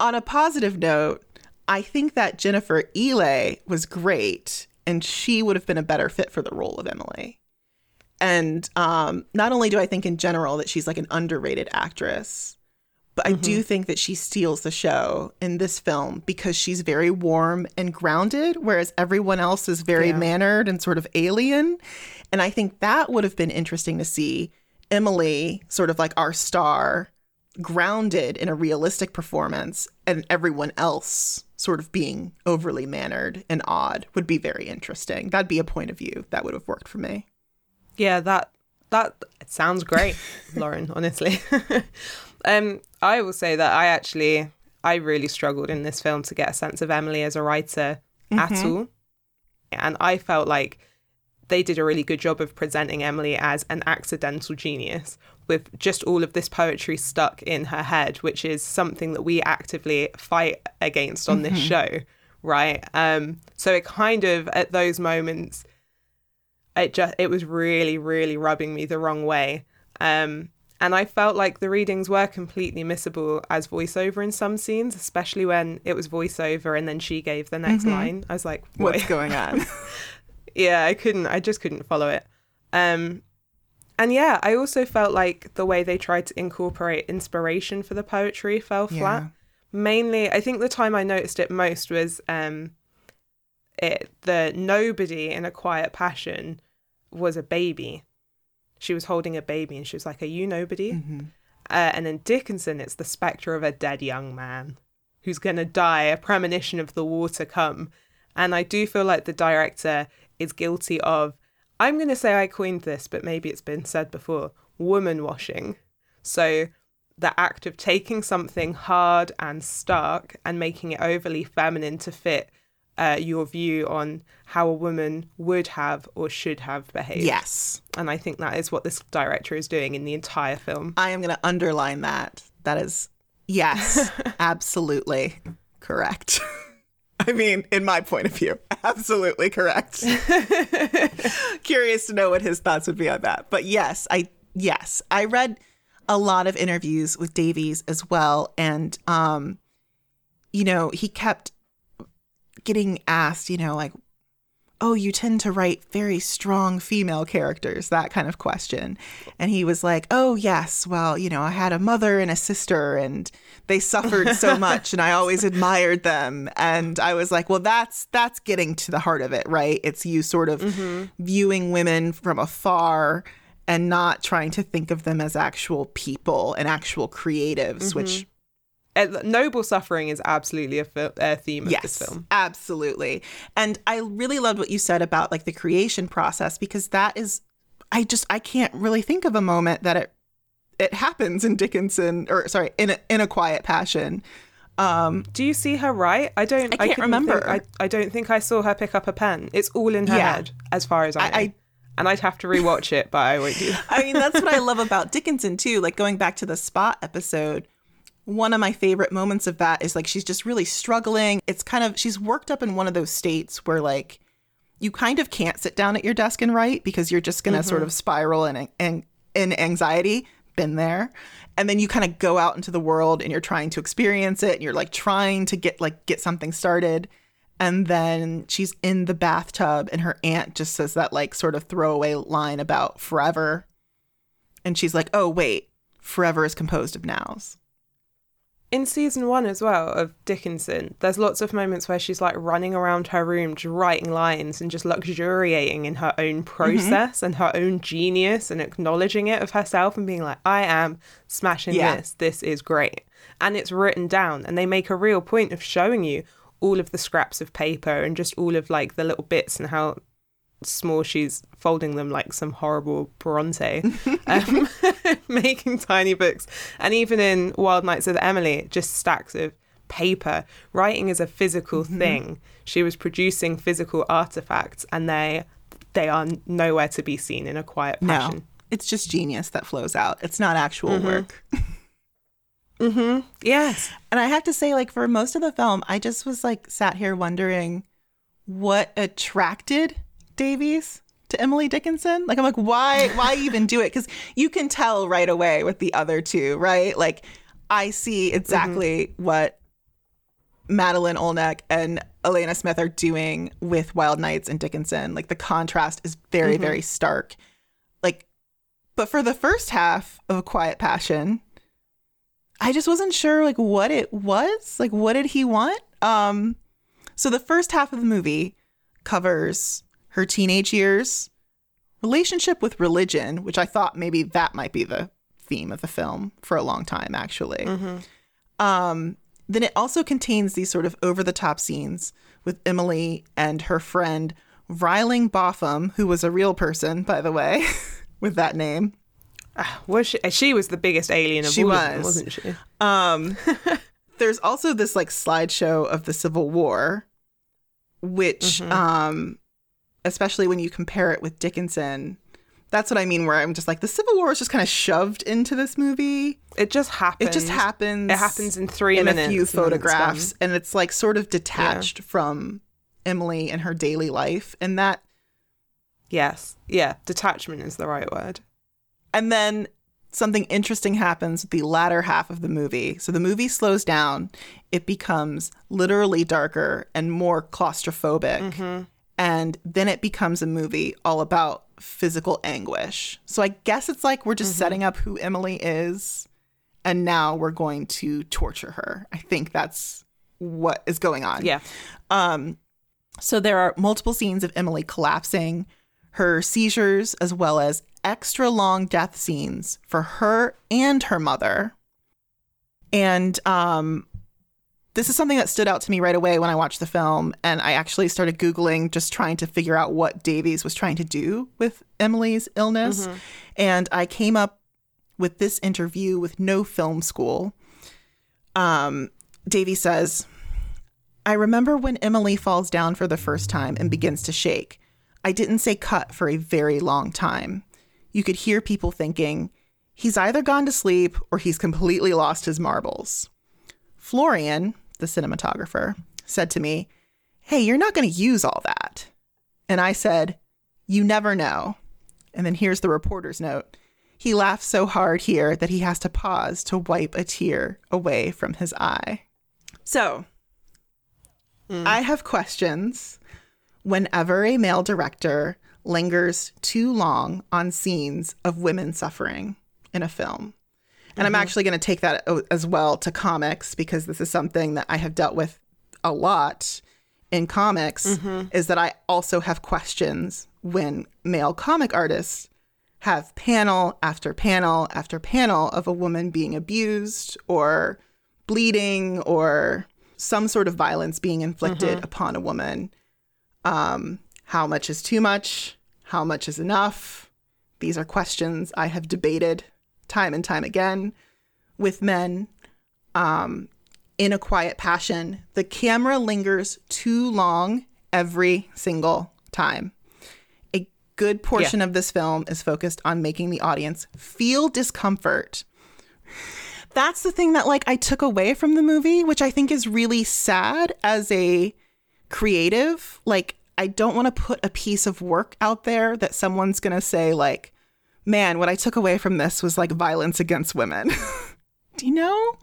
On a positive note, I think that Jennifer Ehle was great and she would have been a better fit for the role of Emily. And um, not only do I think in general that she's like an underrated actress, but I do mm-hmm. think that she steals the show in this film because she's very warm and grounded, whereas everyone else is very Yeah. mannered and sort of alien. And I think that would have been interesting to see Emily, sort of like our star, grounded in a realistic performance, and everyone else sort of being overly mannered and odd would be very interesting. That'd be a point of view that would have worked for me. Yeah, that that it sounds great, Lauren, honestly. [laughs] um I will say that I actually I really struggled in this film to get a sense of Emily as a writer at all. And I felt like they did a really good job of presenting Emily as an accidental genius with just all of this poetry stuck in her head, which is something that we actively fight against on this show, right? Um, so it kind of at those moments, it just it was really, really rubbing me the wrong way. Um, and I felt like the readings were completely missable as voiceover in some scenes, especially when it was voiceover and then she gave the next line. I was like, What's going on? [laughs] yeah, I couldn't. I just couldn't follow it. Um, and yeah, I also felt like the way they tried to incorporate inspiration for the poetry fell flat. Yeah. Mainly, I think the time I noticed it most was um, it the nobody in a quiet passion was a baby. She was holding a baby, and she was like, "Are you nobody?" Uh, and then Dickinson, it's the spectre of a dead young man who's going to die, a premonition of the war to come. And I do feel like the director is guilty of, I'm going to say I coined this, but maybe it's been said before, woman washing. So the act of taking something hard and stark and making it overly feminine to fit uh, your view on how a woman would have or should have behaved. yes. And I think that is what this director is doing in the entire film. I am going to underline that. That is, yes, [laughs] absolutely correct. [laughs] I mean, in my point of view, absolutely correct. [laughs] Curious to know what his thoughts would be on that. But yes, I yes, I read a lot of interviews with Davies as well and um you know, he kept getting asked, you know, like oh, you tend to write very strong female characters, that kind of question. And he was like, oh, yes, well, you know, I had a mother and a sister and they suffered so [laughs] much and I always admired them. And I was like, well, that's that's getting to the heart of it, right? It's you sort of mm-hmm. viewing women from afar and not trying to think of them as actual people and actual creatives, mm-hmm. which noble suffering is absolutely a, fi- a theme of yes, this film. Absolutely. And I really loved what you said about like the creation process because that is I just I can't really think of a moment that it it happens in Dickinson or sorry, in a, in a quiet passion. Um, Do you see her write? I don't. I can't I remember. Think, I, I don't think I saw her pick up a pen. It's all in her yeah. head, as far as I know. I, and I'd have to rewatch it, but I won't do that. [laughs] I mean, that's what I love about Dickinson too. Like going back to the Spot episode, one of my favorite moments of that is like she's just really struggling. It's kind of she's worked up in one of those states where like you kind of can't sit down at your desk and write because you're just going to mm-hmm. sort of spiral in, in in anxiety. Been there. And then you kind of go out into the world and you're trying to experience it and you're like trying to get like get something started. And then she's in the bathtub and her aunt just says that like sort of throwaway line about forever. And she's like, "Oh, wait. Forever is composed of nows." In season one as well of Dickinson, there's lots of moments where she's like running around her room, just writing lines and just luxuriating in her own mm-hmm. process mm-hmm. and her own genius and acknowledging it of herself and being like, I am smashing yeah. this. This is great. And it's written down. And they make a real point of showing you all of the scraps of paper and just all of like the little bits and how small she's folding them like some horrible Bronte, [laughs] um, [laughs] making tiny books. And even in Wild Nights with Emily, just stacks of paper. Writing is a physical mm-hmm. thing. She was producing physical artifacts, and they they are nowhere to be seen in a quiet fashion. No, it's just genius that flows out. It's not actual mm-hmm. work. mm-hmm. Yes. And I have to say, like for most of the film, I just was like sat here wondering what attracted Davies to Emily Dickinson. Like I'm like, why why even do it? Because you can tell right away with the other two, right? Like I see exactly mm-hmm. what Madeleine Olnek and Alena Smith are doing with Wild Nights and Dickinson. Like the contrast is very, mm-hmm. very stark. Like, but for the first half of A Quiet Passion, I just wasn't sure like what it was. Like, what did he want? Um, so the first half of the movie covers her teenage years, relationship with religion, which I thought maybe that might be the theme of the film for a long time, actually. Mm-hmm. Um, then it also contains these sort of over the top scenes with Emily and her friend Vryling Buffam, who was a real person, by the way, [laughs] with that name. Uh, was she? She was the biggest alien of she all was. them, wasn't she? Um, [laughs] there's also this like slideshow of the Civil War, which mm-hmm. um, especially when you compare it with Dickinson. That's what I mean, where I'm just like, the Civil War is just kind of shoved into this movie. It just happens. It just happens. It happens in three in minutes. a few photographs. And, and it's like sort of detached yeah. from Emily and her daily life. And that. Yes. Yeah. Detachment is the right word. And then something interesting happens with the latter half of the movie. So the movie slows down. It becomes literally darker and more claustrophobic. Mm-hmm and then it becomes a movie all about physical anguish. So I guess it's like we're just mm-hmm. setting up who Emily is and now we're going to torture her. I think that's what is going on. Yeah. Um so there are multiple scenes of Emily collapsing, her seizures as well as extra long death scenes for her and her mother. And um this is something that stood out to me right away when I watched the film. And I actually started Googling just trying to figure out what Davies was trying to do with Emily's illness. Mm-hmm. And I came up with this interview with No Film School. Um, Davies says, I remember when Emily falls down for the first time and begins to shake. I didn't say cut for a very long time. You could hear people thinking, he's either gone to sleep or he's completely lost his marbles. Florian, the cinematographer, said to me, Hey, you're not going to use all that. And I said, You never know. And then here's the reporter's note. He laughs so hard here that he has to pause to wipe a tear away from his eye. So, hmm. I have questions whenever a male director lingers too long on scenes of women suffering in a film. And I'm mm-hmm. actually going to take that as well to comics because this is something that I have dealt with a lot in comics mm-hmm. is that I also have questions when male comic artists have panel after panel after panel of a woman being abused or bleeding or some sort of violence being inflicted mm-hmm. upon a woman. Um, how much is too much? How much is enough? These are questions I have debated time and time again with men. Um, in a quiet passion, the camera lingers too long every single time. A good portion of this film is focused on making the audience feel discomfort. That's the thing that like I took away from the movie, which I think is really sad as a creative. Like I don't want to put a piece of work out there that someone's going to say like, "Man, what I took away from this was like violence against women." [laughs] Do you know?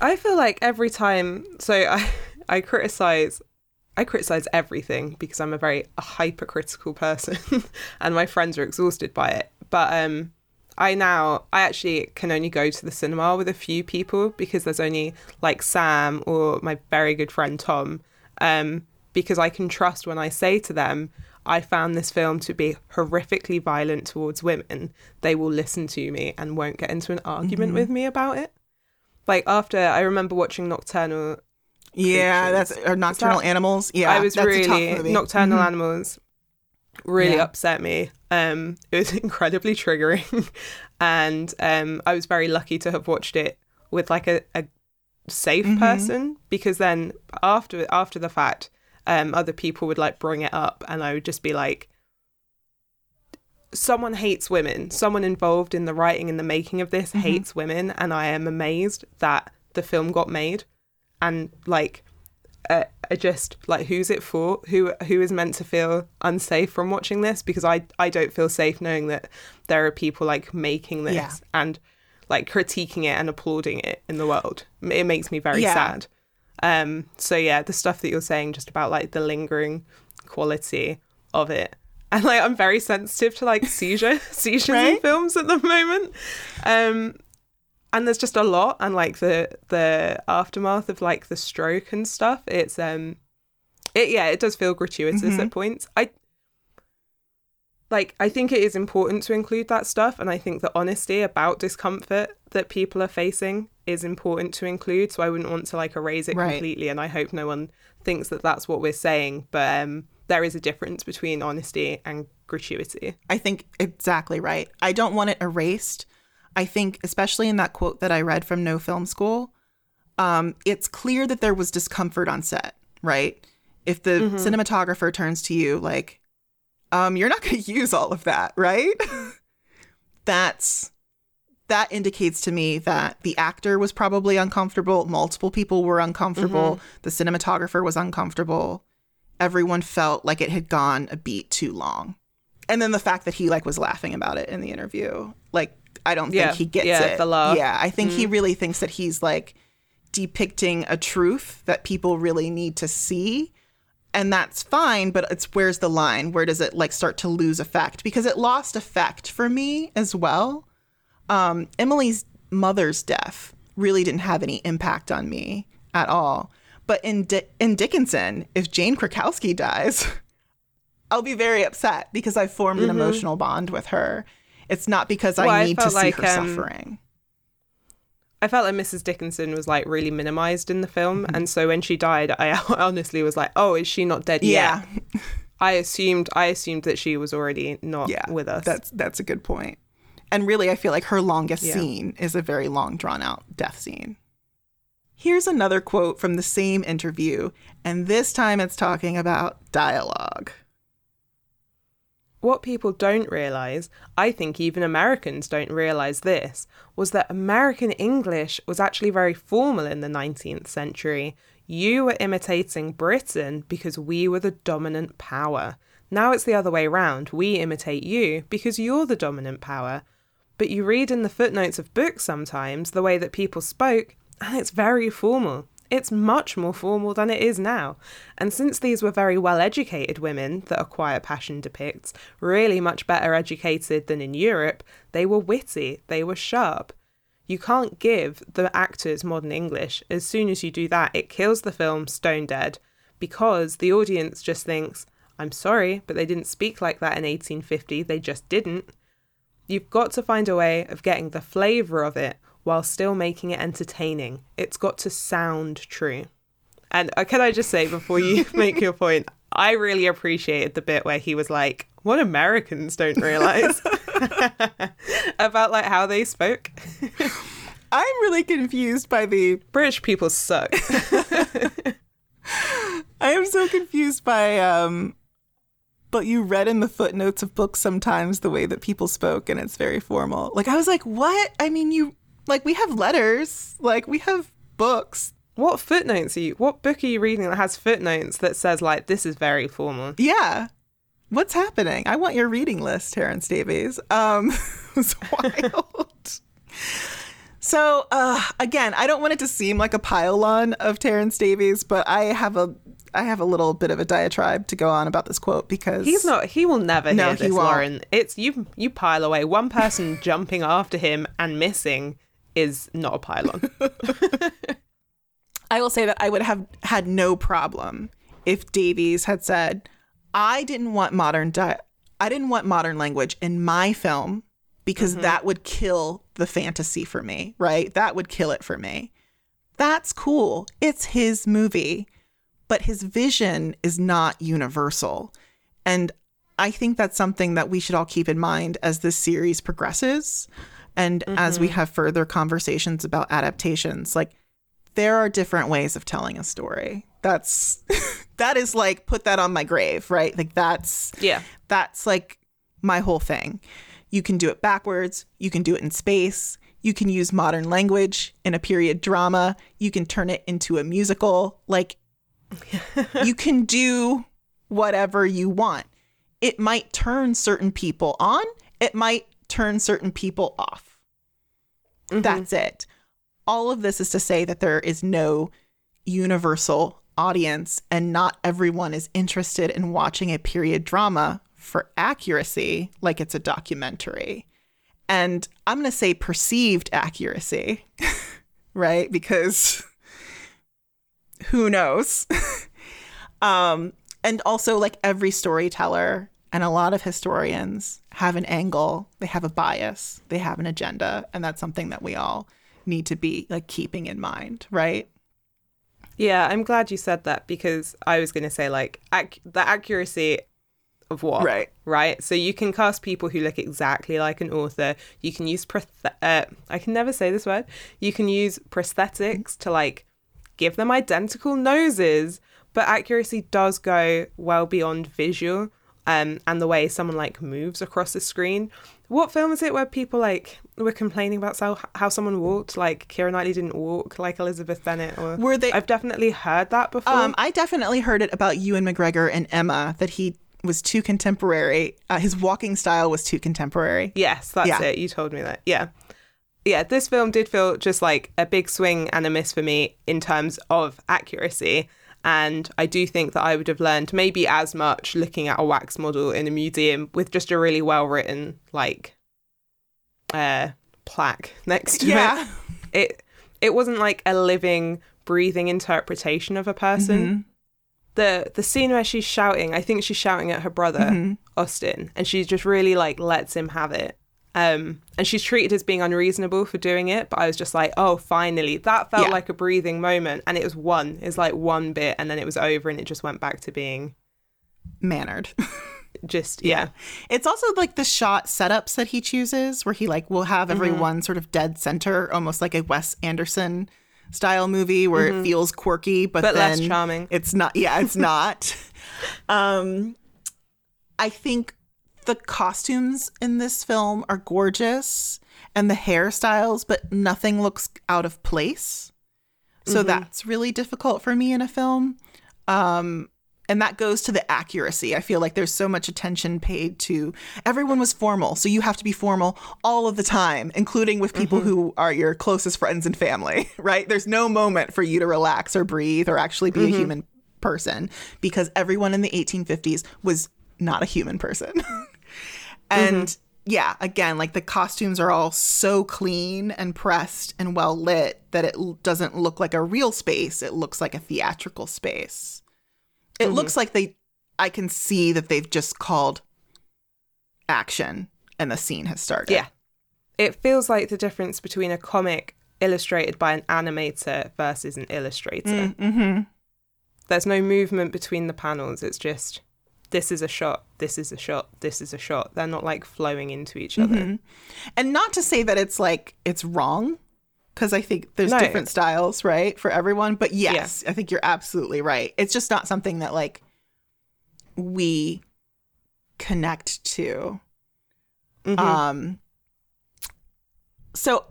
I feel like every time, so I, I criticize, I criticize everything because I'm a very hypercritical person, [laughs] and my friends are exhausted by it. But um, I now, I actually can only go to the cinema with a few people because there's only like Sam or my very good friend Tom, um, because I can trust when I say to them. I found this film to be horrifically violent towards women. They will listen to me and won't get into an argument with me about it like after I remember watching Nocturnal, Yeah, Creatures. that's or nocturnal animals. Yeah, I was really movie. Mm-hmm. Nocturnal Animals really Yeah. upset me. Um, it was [laughs] incredibly triggering, [laughs] and um, I was very lucky to have watched it with like a, a safe Mm-hmm. person because then after after the fact, um, other people would like bring it up, and I would just be like. Someone hates women. Someone involved in the writing and the making of this Mm-hmm. hates women, and I am amazed that the film got made. And like, uh, I just like who's it for? Who who is meant to feel unsafe from watching this? Because I I don't feel safe knowing that there are people like making this Yeah. and like critiquing it and applauding it in the world. It makes me very Yeah. sad. Um. So yeah, the stuff that you're saying just about like the lingering quality of it. [laughs] And like I'm very sensitive to like seizure [laughs] seizures in films at the moment. Um and there's just a lot and like the the aftermath of like the stroke and stuff it's um it yeah it does feel gratuitous Mm-hmm. at points i like i think it is important to include that stuff and i think the honesty about discomfort that people are facing is important to include so i wouldn't want to like erase it Right. completely and i hope no one thinks that that's what we're saying but um there is a difference between honesty and gratuity I think exactly right. I don't want it erased. I think, especially in that quote that I read from No Film School, um, it's clear that there was discomfort on set, right? If the cinematographer turns to you like, um, you're not going [laughs] to use all of that, right? That's that indicates to me that the actor was probably uncomfortable. Multiple people were uncomfortable. The cinematographer was uncomfortable. Everyone felt like it had gone a beat too long. And then the fact that he like was laughing about it in the interview, like I don't Yeah. think he gets Yeah, it. the laugh. Yeah, I think he really thinks that he's like depicting a truth that people really need to see. And that's fine, but it's where's the line? Where does it like start to lose effect? Because it lost effect for me as well. Um, Emily's mother's death really didn't have any impact on me at all. But in Di- in Dickinson, if Jane Krakowski dies, [laughs] I'll be very upset because I formed an emotional bond with her. It's not because Mm-hmm. Well, I I need to see like, her um, suffering. I felt like Mrs. Dickinson was like really minimized in the film, Mm-hmm. and so when she died, I [laughs] honestly was like, "Oh, is she not dead Yeah, yet?" I assumed I assumed that she was already not yeah, with us. That's that's a good point. And really, I feel like her longest Yeah. scene is a very long, drawn out death scene. Here's another quote from the same interview, and this time it's talking about dialogue. What people don't realize, I think even Americans don't realize this, was that American English was actually very formal in the 19th century. You were imitating Britain because we were the dominant power. Now it's the other way round. We imitate you because you're the dominant power. But you read in the footnotes of books sometimes the way that people spoke, and it's very formal. It's much more formal than it is now. And since these were very well educated women that A Quiet Passion depicts, really much better educated than in Europe, they were witty, they were sharp. You can't give the actors modern English. As soon as you do that, it kills the film stone dead because the audience just thinks, I'm sorry, but they didn't speak like that in 1850, they just didn't. You've got to find a way of getting the flavour of it while still making it entertaining. It's got to sound true. And uh, can I just say before you [laughs] make your point, I really appreciated the bit where he was like, "What Americans don't realize [laughs] about like how they spoke." I'm really confused by the British people suck. [laughs] I am so confused by um but you read in the footnotes of books sometimes the way that people spoke and it's very formal. Like I was like, "What? I mean, you like we have letters, like we have books. What footnotes are you? What book are you reading that has footnotes that says like this is very formal? Yeah. What's happening? I want your reading list, Terence Davies. Um, [laughs] it's wild. so uh, again, I don't want it to seem like a pile-on of Terence Davies, but I have a I have a little bit of a diatribe to go on about this quote because He's not. He will never No, hear this, won't. Lauren. It's you. You pile away. One person jumping after him and missing is not a pylon. [laughs] I will say that I would have had no problem if Davies had said, "I didn't want modern di- I didn't want modern language in my film because mm-hmm. that would kill the fantasy for me, right? That would kill it for me." That's cool. It's his movie, but his vision is not universal. And I think that's something that we should all keep in mind as this series progresses and as we mm-hmm. have further conversations about adaptations. Like there are different ways of telling a story. That's [laughs] that is like put that on my grave, right? Like that's yeah. that's like my whole thing. You can do it backwards, you can do it in space, you can use modern language in a period drama, you can turn it into a musical. Like [laughs] you can do whatever you want. It might turn certain people on, it might turn certain people off. That's it. All of this is to say that there is no universal audience and not everyone is interested in watching a period drama for accuracy like it's a documentary. And I'm going to say perceived accuracy, [laughs] right? Because [laughs] who knows? [laughs] um, and also, like every storyteller and a lot of historians have an angle, they have a bias, they have an agenda, and that's something that we all need to be like keeping in mind, right? Yeah, I'm glad you said that because I was going to say like ac- the accuracy of what, Right. Right. So you can cast people who look exactly like an author. You can use prothe- uh, I can never say this word. You can use prosthetics to like give them identical noses, but accuracy does go well beyond visual. Um, and the way someone like moves across the screen. What film is it where people like were complaining about how, how someone walked? Like Keira Knightley didn't walk like Elizabeth Bennet, or Were they- I've definitely heard that before. Um, I definitely heard it about Ewan McGregor and Emma that he was too contemporary. Uh, his walking style was too contemporary. Yes, that's Yeah. it. You told me that. Yeah. Yeah, this film did feel just like a big swing and a miss for me in terms of accuracy. And I do think that I would have learned maybe as much looking at a wax model in a museum with just a really well written, like, uh, plaque [laughs] next to Yeah. it. It it wasn't like a living, breathing interpretation of a person. The the scene where she's shouting, I think she's shouting at her brother, Austin, and she just really like lets him have it. Um, and she's treated as being unreasonable for doing it, but I was just like, oh, finally, that felt Yeah. like a breathing moment, and it was one, it's like one bit, and then it was over, and it just went back to being Mannered. [laughs] just yeah, It's also like the shot setups that he chooses, where he like will have everyone sort of dead center, almost like a Wes Anderson style movie, where it feels quirky, but, But less charming. It's not. Yeah, it's [laughs] not. um, I think the costumes in this film are gorgeous, and the hairstyles, but nothing looks out of place. So mm-hmm. that's really difficult for me in a film. Um, and that goes to the accuracy. I feel like there's so much attention paid to everyone was formal. So you have to be formal all of the time, including with people mm-hmm. who are your closest friends and family, [laughs] right? There's no moment for you to relax or breathe or actually be a mm-hmm. human person because everyone in the 1850s was not a human person. [laughs] Mm-hmm. and yeah, again, like the costumes are all so clean and pressed and well lit that it doesn't look like a real space. It looks like a theatrical space. It mm-hmm. looks like they, I can see that they've just called action and the scene has started. Yeah. It feels like the difference between a comic illustrated by an animator versus an illustrator. Mm, mm-hmm. There's no movement between the panels. It's just this is a shot, this is a shot, this is a shot. They're not like flowing into each other. Mm-hmm. And not to say that it's like it's wrong, because I think there's No. different styles, right, for everyone. But yes, I think you're absolutely right. It's just not something that like we connect to. Mhm. Um. So,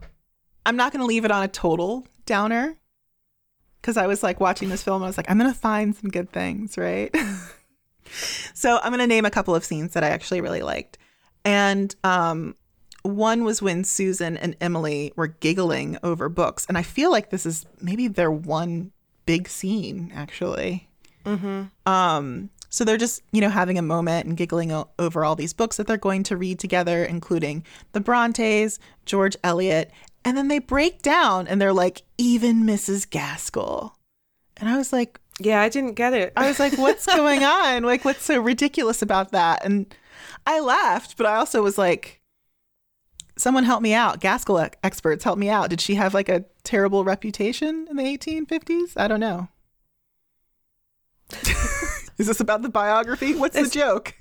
I'm not going to leave it on a total downer, because I was like watching this film. and I was like, I'm going to find some good things, right? [laughs] so I'm going to name a couple of scenes that I actually really liked, and um, one was when Susan and Emily were giggling over books, and I feel like this is maybe their one big scene actually. Um, so they're just, you know, having a moment and giggling o- over all these books that they're going to read together, including the Brontes, George Eliot, and then they break down and they're like, even Mrs. Gaskell. And I was like, Yeah, I didn't get it. I was like, what's [laughs] going on? Like, what's so ridiculous about that? And I laughed, but I also was like, someone help me out. Gaskell experts help me out. Did she have like a terrible reputation in the 1850s? I don't know. [laughs] [laughs] Is this about the biography? What's the joke?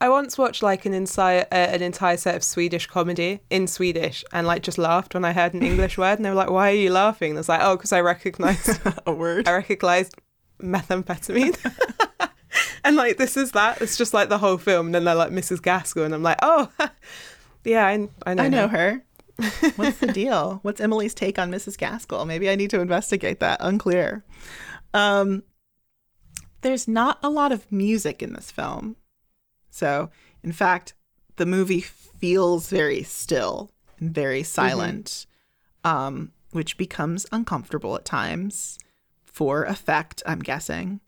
I once watched like an entire uh, an entire set of Swedish comedy in Swedish and like just laughed when I heard an English [laughs] word and they were like, "Why are you laughing?" And I was like, "Oh, because I recognized [laughs] a word. I recognized methamphetamine." [laughs] and like this is that. It's just like the whole film. And then they're like Mrs. Gaskell, and I'm like, "Oh, yeah, I, I know." I know her." her. What's the deal? What's Emily's take on Mrs. Gaskell? Maybe I need to investigate that. Unclear. Um, there's not a lot of music in this film. So, in fact, the movie feels very still and very silent, um, which becomes uncomfortable at times for effect, I'm guessing.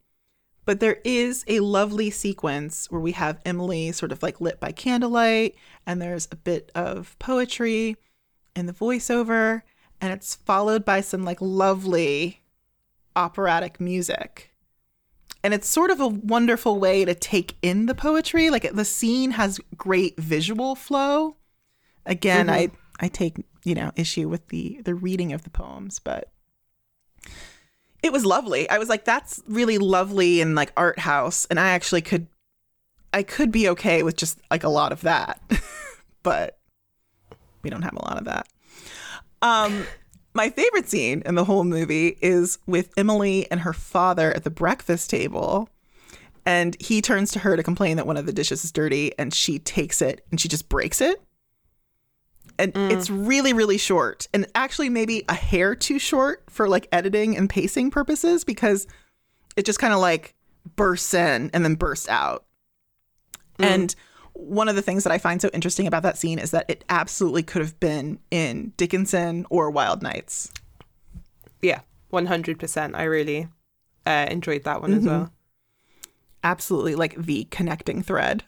But there is a lovely sequence where we have Emily sort of like lit by candlelight, and there's a bit of poetry in the voiceover, and it's followed by some like lovely operatic music. And it's sort of a wonderful way to take in the poetry. Like the scene has great visual flow. Again, I I take, you know, issue with the the reading of the poems, but it was lovely. I was like, that's really lovely and like art house. And I actually could, I could be okay with just like a lot of that, [laughs] but we don't have a lot of that. Um, my favorite scene in the whole movie is with Emily and her father at the breakfast table. And he turns to her to complain that one of the dishes is dirty, and she takes it and she just breaks it. And mm. it's really, really short, and actually maybe a hair too short for like editing and pacing purposes because it just kind of like bursts in and then bursts out. And mm. One of the things that I find so interesting about that scene is that it absolutely could have been in Dickinson or Wild Nights. Yeah, one hundred percent. I really uh, enjoyed that one as well. Absolutely like the connecting thread.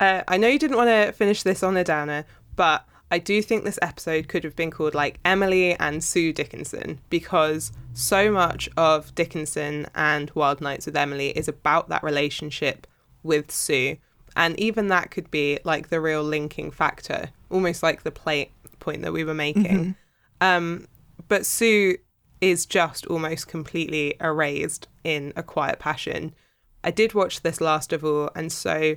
Uh, I know you didn't want to finish this on a downer, but I do think this episode could have been called like Emily and Sue Dickinson because so much of Dickinson and Wild Nights with Emily is about that relationship with Sue. And even that could be like the real linking factor, almost like the play point that we were making. Um, but Sue is just almost completely erased in A Quiet Passion. I did watch this last of all, and so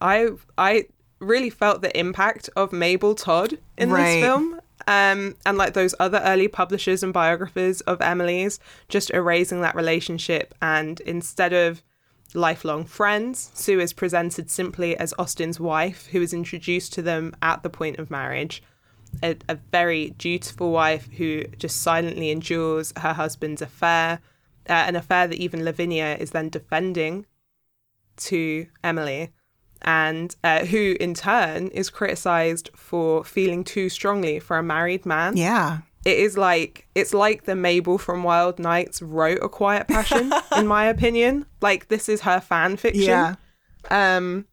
I I really felt the impact of Mabel Todd in Right. this film. Um, and like those other early publishers and biographers of Emily's, just erasing that relationship. And instead of lifelong friends, Sue is presented simply as Austin's wife, who is introduced to them at the point of marriage. a, a very dutiful wife who just silently endures her husband's affair, uh, an affair that even Lavinia is then defending to Emily, and uh, who in turn is criticized for feeling too strongly for a married man. Yeah. It is like it's like the Mabel from Wild Nights wrote A Quiet Passion, in my [laughs] opinion. Like this is her fan fiction. Yeah. Um,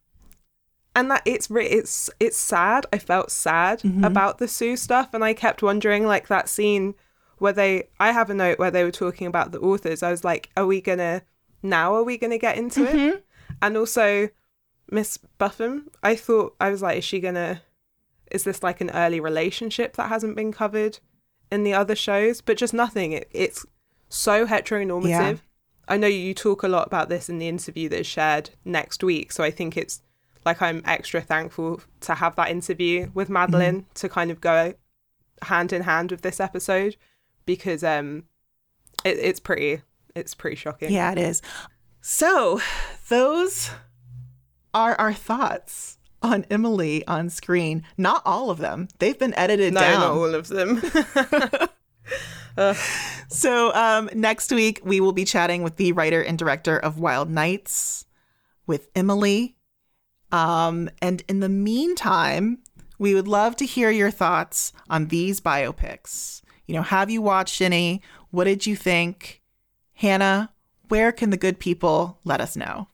and that it's it's it's sad. I felt sad about the Sue stuff, and I kept wondering, like that scene where they. I have a note where they were talking about the authors. I was like, are we gonna now? Are we gonna get into it? And also, Miss Buffam. I thought I was like, is she gonna? Is this like an early relationship that hasn't been covered in the other shows? But just nothing. It, it's so heteronormative. Yeah. I know you talk a lot about this in the interview that is shared next week. So I think it's like I'm extra thankful to have that interview with Madeleine to kind of go hand in hand with this episode because um it, it's pretty it's pretty shocking. Yeah, it is. So, those are our thoughts on Emily on screen. Not all of them. They've been edited No, down. not all of them. [laughs] So, um, next week we will be chatting with the writer and director of Wild Nights with Emily. Um, and in the meantime, we would love to hear your thoughts on these biopics. You know, have you watched any? What did you think? Hannah, where can the good people let us know?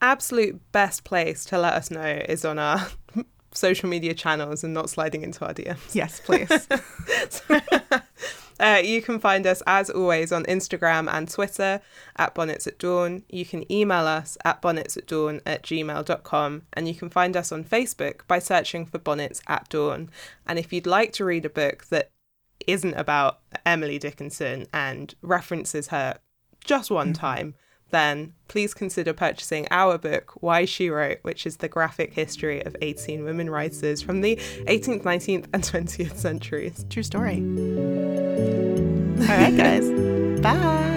Absolute best place to let us know is on our [laughs] social media channels and not sliding into our DMs. Yes, please. [laughs] Uh, you can find us as always on Instagram and Twitter at Bonnets at Dawn. You can email us at bonnets at dawn at gmail.com and you can find us on Facebook by searching for Bonnets at Dawn. And if you'd like to read a book that isn't about Emily Dickinson and references her just one time, then please consider purchasing our book, Why She Wrote, which is the graphic history of 18 women writers from the 18th, 19th, and 20th centuries. True story. All right, guys. [laughs] Bye.